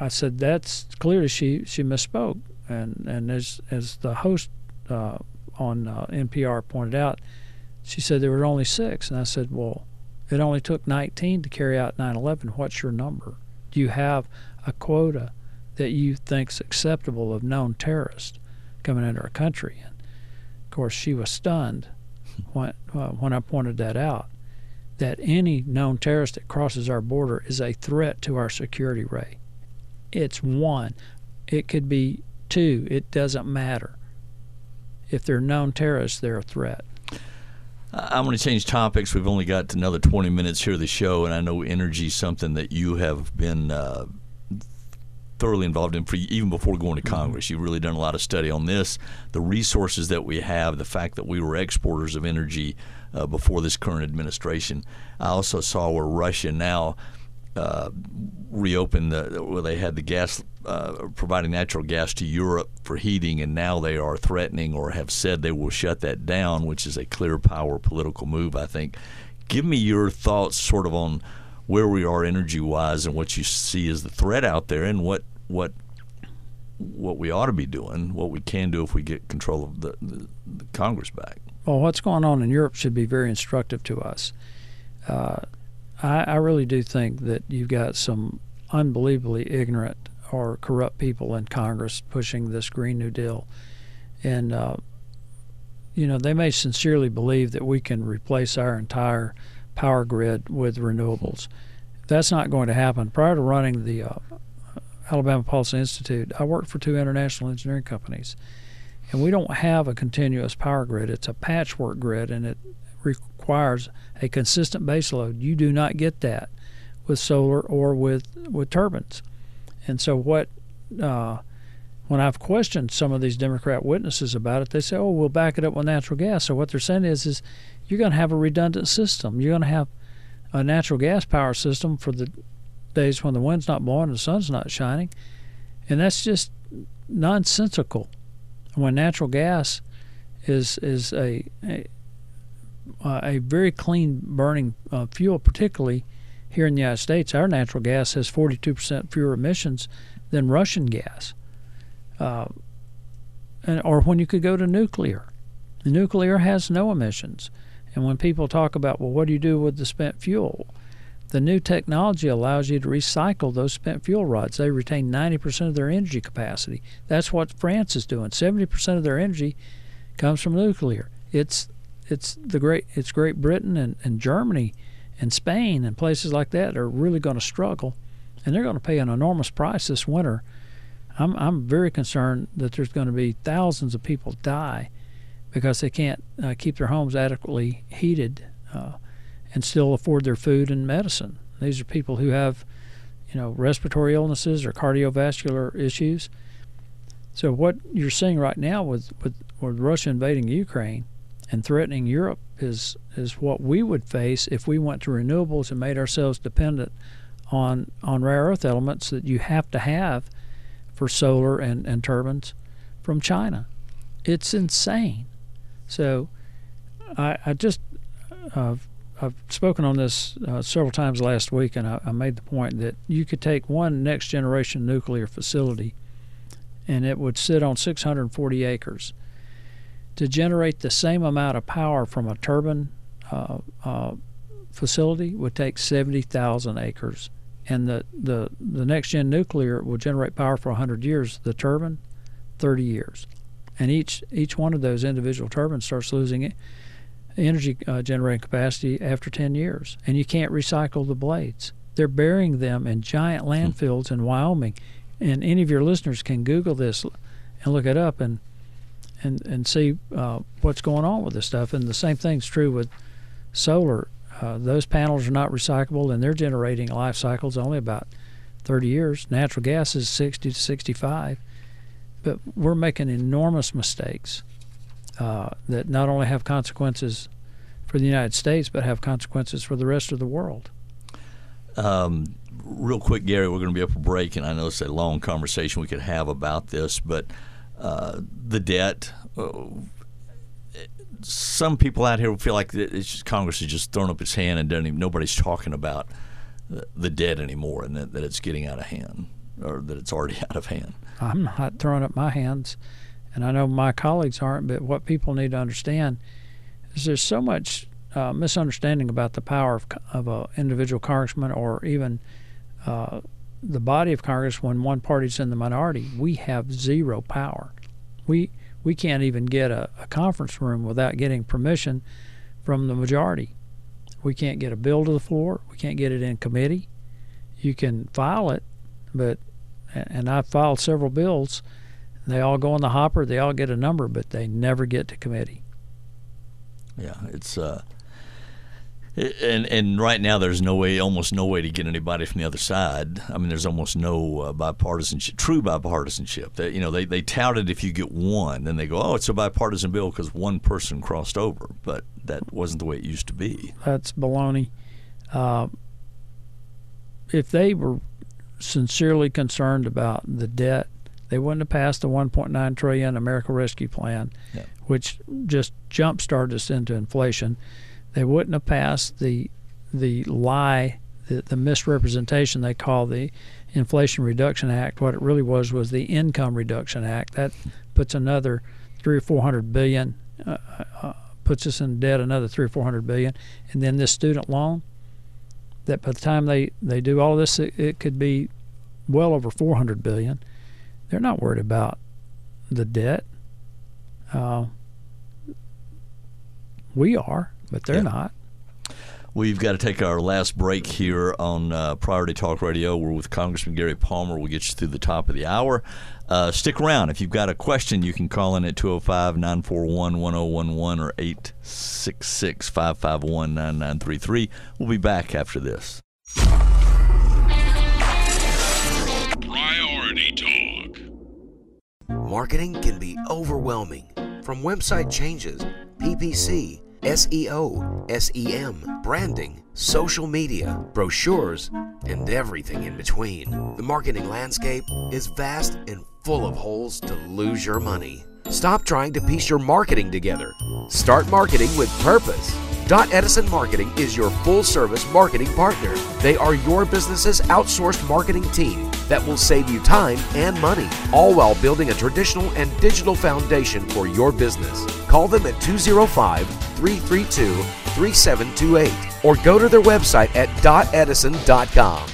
I said that's clearly she she misspoke, and and as as the host uh, on uh, NPR pointed out, she said there were only six, and I said, well, it only took 19 to carry out 9/11. What's your number? Do you have a quota that you think's acceptable of known terrorists coming into our country? And of course, she was stunned when uh, when I pointed that out. That any known terrorist that crosses our border is a threat to our security, Ray. It's one. It could be two. It doesn't matter. If they're known terrorists, they're a threat. I'm going to change topics. We've only got another 20 minutes here of the show, and I know energy is something that you have been uh, thoroughly involved in for even before going to Mm-hmm. Congress. You've really done a lot of study on this, the resources that we have, the fact that we were exporters of energy uh, before this current administration. I also saw where Russia now uh, reopened the where they had the gas uh, providing natural gas to Europe for heating, and now they are threatening or have said they will shut that down, which is a clear power political move. I think. Give me your thoughts, sort of on where we are energy wise and what you see as the threat out there, and what what what we ought to be doing, what we can do if we get control of the, the, the Congress back. Well, what's going on in Europe should be very instructive to us. Uh, I, I really do think that you've got some unbelievably ignorant or corrupt people in Congress pushing this Green New Deal. And, uh, you know, they may sincerely believe that we can replace our entire power grid with renewables. That's not going to happen. Prior to running the uh, Alabama Policy Institute, I worked for two international engineering companies. And we don't have a continuous power grid. It's a patchwork grid, and it requires a consistent base load. You do not get that with solar or with with turbines. And so, what uh, when I've questioned some of these Democrat witnesses about it, they say, "Oh, we'll back it up with natural gas." So what they're saying is, is you're going to have a redundant system. You're going to have a natural gas power system for the days when the wind's not blowing and the sun's not shining, and that's just nonsensical. When natural gas is is a a, uh, a very clean burning uh, fuel, particularly here in the United States, our natural gas has 42% fewer emissions than Russian gas. Uh, and, or when you could go to nuclear. Nuclear has no emissions. And when people talk about, well, what do you do with the spent fuel? The new technology allows you to recycle those spent fuel rods. They retain 90% of their energy capacity. That's what France is doing. 70% of their energy comes from nuclear. It's it's the great it's Great Britain and, and Germany and Spain and places like that are really going to struggle, and they're going to pay an enormous price this winter. I'm I'm very concerned that there's going to be thousands of people die because they can't uh, keep their homes adequately heated uh, and still afford their food and medicine. These are people who have, you know, respiratory illnesses or cardiovascular issues. So what you're seeing right now with, with, with Russia invading Ukraine and threatening Europe is is what we would face if we went to renewables and made ourselves dependent on on rare earth elements that you have to have for solar and, and turbines from China. It's insane. So I, I just I've spoken on this uh, several times last week, and I, I made the point that you could take one next generation nuclear facility, and it would sit on 640 acres to generate the same amount of power from a turbine uh, uh, facility would take 70,000 acres. And the, the, the next gen nuclear will generate power for 100 years, the turbine, 30 years. And each, each one of those individual turbines starts losing energy uh, generating capacity after 10 years. And you can't recycle the blades. They're burying them in giant landfills in Wyoming. And any of your listeners can Google this and look it up and and and see uh, what's going on with this stuff. And the same thing's true with solar. Uh, those panels are not recyclable, and they're generating life cycles only about 30 years. Natural gas is 60 to 65, but we're making enormous mistakes uh, that not only have consequences for the United States, but have consequences for the rest of the world. Um, real quick, Gary, we're going to be up for break, and I know it's a long conversation we could have about this, but uh, the debt. Uh, some people out here will feel like just, Congress has just thrown up its hand and even, nobody's talking about the debt anymore, and that, that it's getting out of hand, or that it's already out of hand. I'm not throwing up my hands, and I know my colleagues aren't. But what people need to understand is there's so much uh, misunderstanding about the power of, of an individual congressman or even uh, the body of Congress when one party's in the minority. We have zero power. We we can't even get a, a conference room without getting permission from the majority. We can't get a bill to the floor. We can't get it in committee. You can file it, but and I've filed several bills. They all go in the hopper. They all get a number, but they never get to committee. Yeah, it's uh, and and right now there's no way, almost no way to get anybody from the other side. I mean, there's almost no uh, bipartisanship, true bipartisanship. That you know, they they touted if you get one, then they go, oh, it's a bipartisan bill because one person crossed over, but that wasn't the way it used to be. That's baloney. Uh, if they were sincerely concerned about the debt, they wouldn't have passed the 1.9 trillion America Rescue Plan, yeah. which just jump started us into inflation they wouldn't have passed the the lie, the, the misrepresentation they call the Inflation Reduction Act. What it really was was the Income Reduction Act. That puts another three or four hundred billion, uh, uh, puts us in debt another three or four hundred billion, and then this student loan. That by the time they they do all this, it, it could be well over four hundred billion. They're not worried about the debt. Uh, we are but they're yeah. not. We've got to take our last break here on uh, Priority Talk Radio. We're with Congressman Gary Palmer. We'll get you through the top of the hour. Uh, stick around. If you've got a question, you can call in at 205 941 1011 or 866 551 9933. We'll be back after this. Priority Talk. Marketing can be overwhelming. From website changes, PPC, SEO, SEM, branding, social media, brochures, and everything in between. The marketing landscape is vast and full of holes to lose your money. Stop trying to piece your marketing together. Start marketing with purpose. Dot Edison Marketing is your full service marketing partner. They are your business's outsourced marketing team that will save you time and money, all while building a traditional and digital foundation for your business. Call them at 205 332 3728 or go to their website at dotedison.com.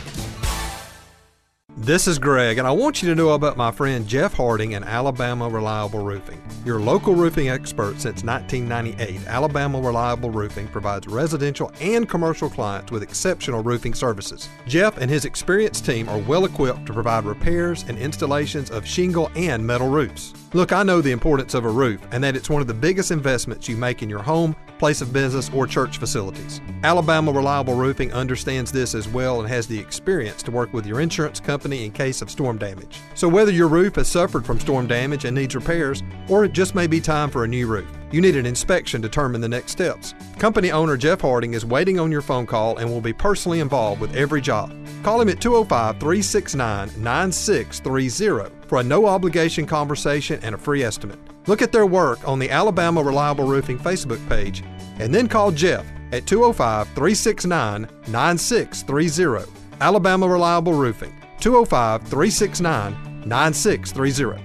This is Greg, and I want you to know about my friend Jeff Harding and Alabama Reliable Roofing. Your local roofing expert since 1998, Alabama Reliable Roofing provides residential and commercial clients with exceptional roofing services. Jeff and his experienced team are well equipped to provide repairs and installations of shingle and metal roofs. Look, I know the importance of a roof and that it's one of the biggest investments you make in your home, place of business, or church facilities. Alabama Reliable Roofing understands this as well and has the experience to work with your insurance company in case of storm damage. So, whether your roof has suffered from storm damage and needs repairs, or it just may be time for a new roof, you need an inspection to determine the next steps. Company owner Jeff Harding is waiting on your phone call and will be personally involved with every job. Call him at 205 369 9630 for a no obligation conversation and a free estimate. Look at their work on the Alabama Reliable Roofing Facebook page and then call Jeff at 205 369 9630. Alabama Reliable Roofing, 205 369 9630.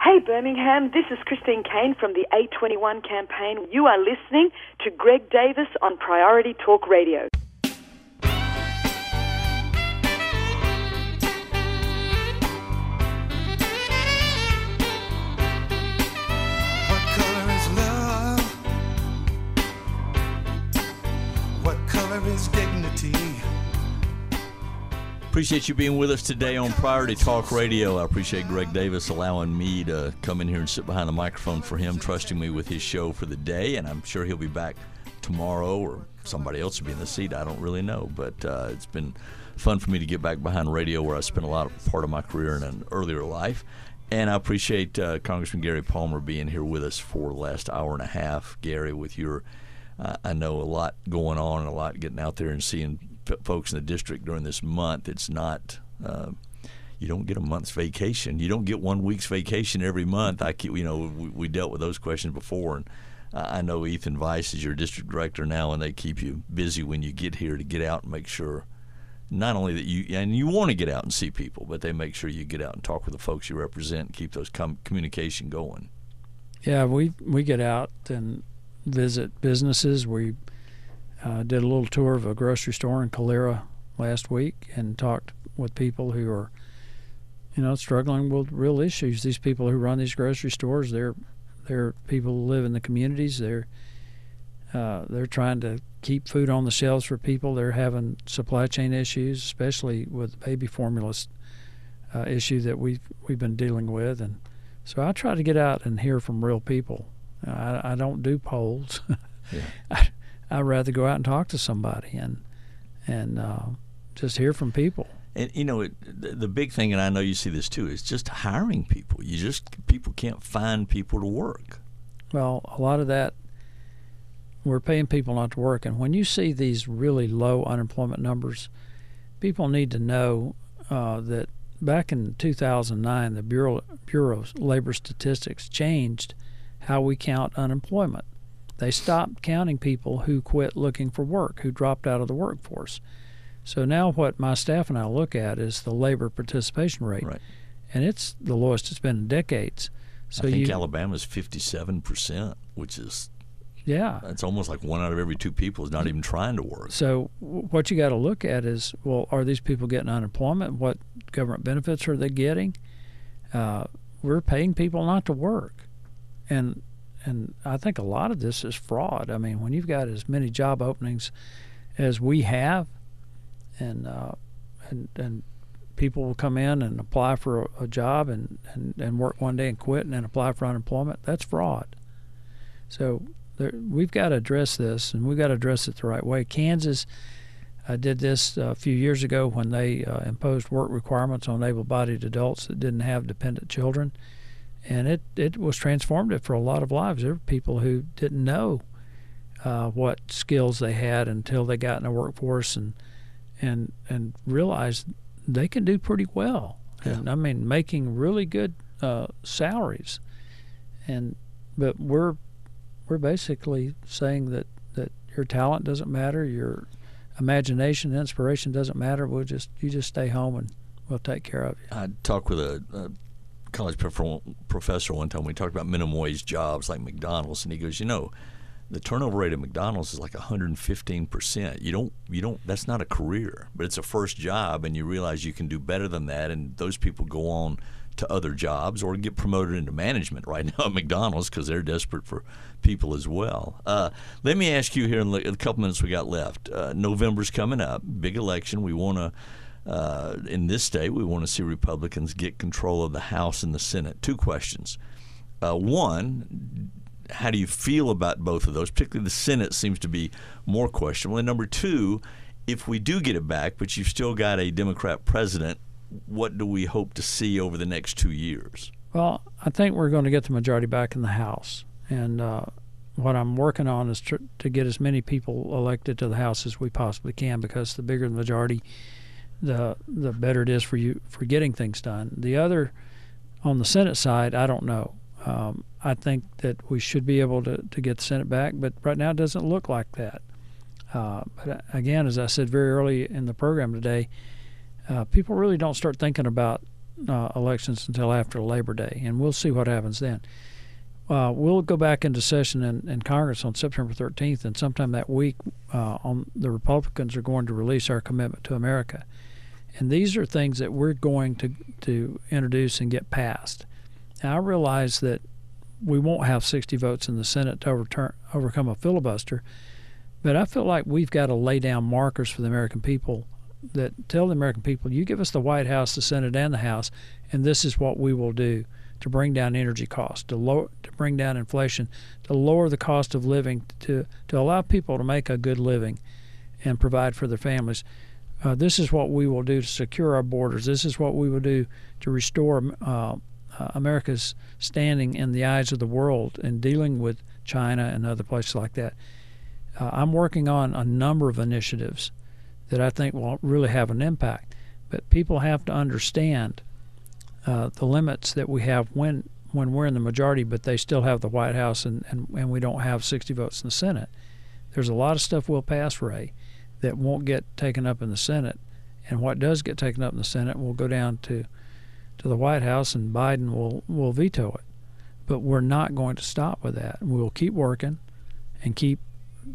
Hey Birmingham, this is Christine Kane from the 821 campaign. You are listening to Greg Davis on Priority Talk Radio. His dignity. Appreciate you being with us today on Priority Talk Radio. I appreciate Greg Davis allowing me to come in here and sit behind the microphone for him, trusting me with his show for the day. And I'm sure he'll be back tomorrow or somebody else will be in the seat. I don't really know. But uh, it's been fun for me to get back behind radio where I spent a lot of part of my career in an earlier life. And I appreciate uh, Congressman Gary Palmer being here with us for the last hour and a half. Gary, with your uh, I know a lot going on and a lot getting out there and seeing p- folks in the district during this month. It's not. Uh, you don't get a month's vacation. You don't get one week's vacation every month. I, you know, we, we dealt with those questions before, and I know Ethan Weiss is your district director now, and they keep you busy when you get here to get out and make sure not only that you and you want to get out and see people, but they make sure you get out and talk with the folks you represent and keep those com- communication going. Yeah, we we get out and visit businesses. We uh, did a little tour of a grocery store in Calera last week and talked with people who are, you know, struggling with real issues. These people who run these grocery stores, they're they're people who live in the communities. They're uh, they're trying to keep food on the shelves for people. They're having supply chain issues, especially with the baby formula uh, issue that we've we've been dealing with. And so I try to get out and hear from real people. I, I don't do polls. yeah. I, I'd rather go out and talk to somebody and and uh, just hear from people. And you know, it, the big thing, and I know you see this too, is just hiring people. You just people can't find people to work. Well, a lot of that we're paying people not to work, and when you see these really low unemployment numbers, people need to know uh, that back in 2009, the Bureau Bureau of Labor Statistics changed how we count unemployment. They stopped counting people who quit looking for work, who dropped out of the workforce. So now what my staff and I look at is the labor participation rate, right. and it's the lowest it's been in decades. So I think you, Alabama's fifty-seven percent, which is yeah, it's almost like one out of every two people is not even trying to work. So what you got to look at is, well, are these people getting unemployment? What government benefits are they getting? Uh, we're paying people not to work, and and I think a lot of this is fraud. I mean, when you've got as many job openings as we have, and uh, and and people will come in and apply for a, a job and, and, and work one day and quit and then apply for unemployment, that's fraud. So there, we've got to address this, and we've got to address it the right way. Kansas uh, did this a few years ago when they uh, imposed work requirements on able-bodied adults that didn't have dependent children, and it it was transformative for a lot of lives. There were people who didn't know uh, what skills they had until they got in the workforce and and and realized they can do pretty well. Yeah. And I mean, making really good uh, salaries, and but we're we're basically saying that, that your talent doesn't matter, your imagination, inspiration doesn't matter. We'll just you just stay home and we'll take care of you. I talked with a, a college professor one time. We talked about minimum wage jobs like McDonald's, and he goes, you know, the turnover rate at McDonald's is like 115 percent. You don't, you don't. That's not a career, but it's a first job, and you realize you can do better than that. And those people go on to other jobs or get promoted into management right now at McDonald's because they're desperate for people as well. Uh, let me ask you here in the couple minutes we got left. Uh, November's coming up, big election. We want to. Uh, in this state, we want to see Republicans get control of the House and the Senate. Two questions. Uh, one, how do you feel about both of those? Particularly the Senate seems to be more questionable. And number two, if we do get it back, but you've still got a Democrat president, what do we hope to see over the next two years? Well, I think we're going to get the majority back in the House. And uh, what I'm working on is tr- to get as many people elected to the House as we possibly can because the bigger the majority, the the better it is for you for getting things done. The other, on the Senate side, I don't know. Um, I think that we should be able to, to get the Senate back, but right now it doesn't look like that. Uh, but again, as I said very early in the program today, uh, people really don't start thinking about uh, elections until after Labor Day, and we'll see what happens then. Uh, we'll go back into session in, in, Congress on September 13th, and sometime that week, uh, on the Republicans are going to release our commitment to America, and these are things that we're going to to introduce and get passed. Now, I realize that we won't have 60 votes in the Senate to overturn overcome a filibuster, but I feel like we've got to lay down markers for the American people that tell the American people, you give us the White House, the Senate, and the House, and this is what we will do to bring down energy costs, to lower, to bring down inflation, to lower the cost of living, to to allow people to make a good living, and provide for their families. Uh, this is what we will do to secure our borders. This is what we will do to restore uh, uh, America's standing in the eyes of the world in dealing with China and other places like that. Uh, I'm working on a number of initiatives that I think will really have an impact. But people have to understand uh, the limits that we have when when we're in the majority, but they still have the White House and, and, and we don't have 60 votes in the Senate. There's a lot of stuff we'll pass, Ray, that won't get taken up in the Senate. And what does get taken up in the Senate will go down to to the White House and Biden will, will veto it. But we're not going to stop with that. We'll keep working and keep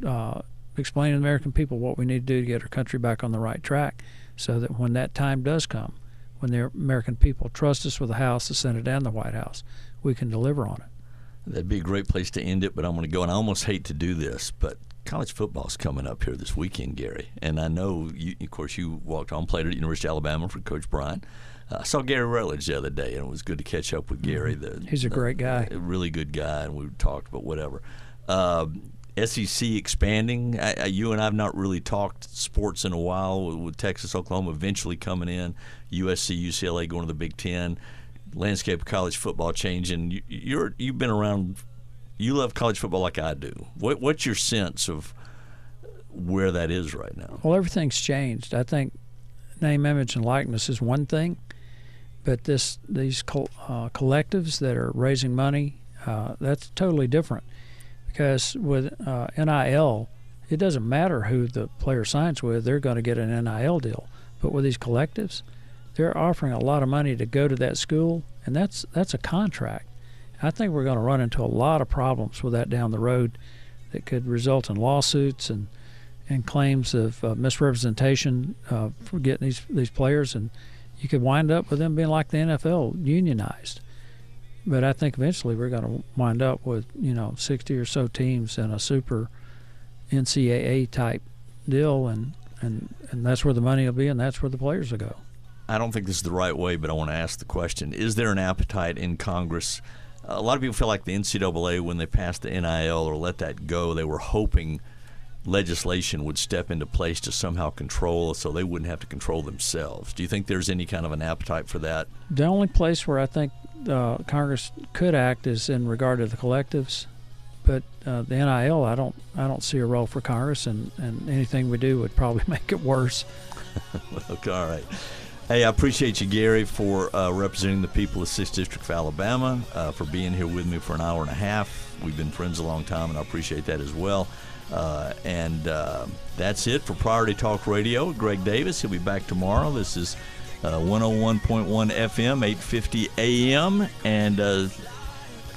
uh, explaining to the American people what we need to do to get our country back on the right track so that when that time does come, when the American people trust us with the House, the Senate, and the White House, we can deliver on it. That'd be a great place to end it, but I'm going to go, and I almost hate to do this, but college football's coming up here this weekend, Gary. And I know, you, of course, you walked on, played at University of Alabama for Coach Bryant. Uh, I saw Gary Rutledge the other day, and it was good to catch up with Gary. The, He's a great guy. A really good guy, and we talked about whatever. Uh, SEC expanding. I, I, you and I have not really talked sports in a while with, with, Texas, Oklahoma eventually coming in, USC, UCLA going to the Big Ten, landscape of college football changing. You, you're you've been around. You love college football like I do. What, what's your sense of where that is right now? Well, everything's changed. I think name, image, and likeness is one thing, but this these uh, collectives that are raising money, uh, that's totally different because with uh, NIL, it doesn't matter who the player signs with, they're going to get an NIL deal. But with these collectives, they're offering a lot of money to go to that school, and that's that's a contract. I think we're going to run into a lot of problems with that down the road that could result in lawsuits and and claims of uh, misrepresentation uh, for getting these these players, and you could wind up with them being like the NFL, unionized. But I think eventually we're going to wind up with you know 60 or so teams and a super NCAA type deal, and and and that's where the money will be, and that's where the players will go. I don't think this is the right way, but I want to ask the question: Is there an appetite in Congress? A lot of people feel like the NCAA, when they passed the NIL or let that go, they were hoping legislation would step into place to somehow control so they wouldn't have to control themselves. Do you think there's any kind of an appetite for that? The only place where I think uh, Congress could act is in regard to the collectives, but uh, the NIL, I don't, I don't see a role for Congress, and, and anything we do would probably make it worse. okay, all right. Hey, I appreciate you, Gary, for uh, representing the people of 6th District of Alabama, uh, for being here with me for an hour and a half. We've been friends a long time, and I appreciate that as well. Uh, and uh, that's it for Priority Talk Radio. Greg Davis, he'll be back tomorrow. This is uh, 101.1 FM, 8:50 a.m. And uh,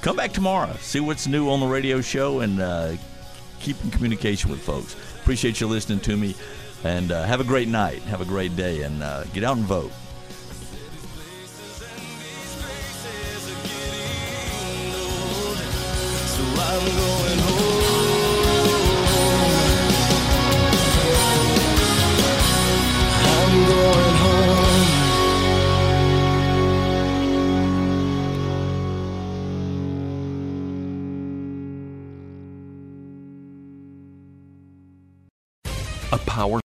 come back tomorrow. See what's new on the radio show, and keep in communication with folks. Appreciate you listening to me, and uh, have a great night. Have a great day, and get out and vote.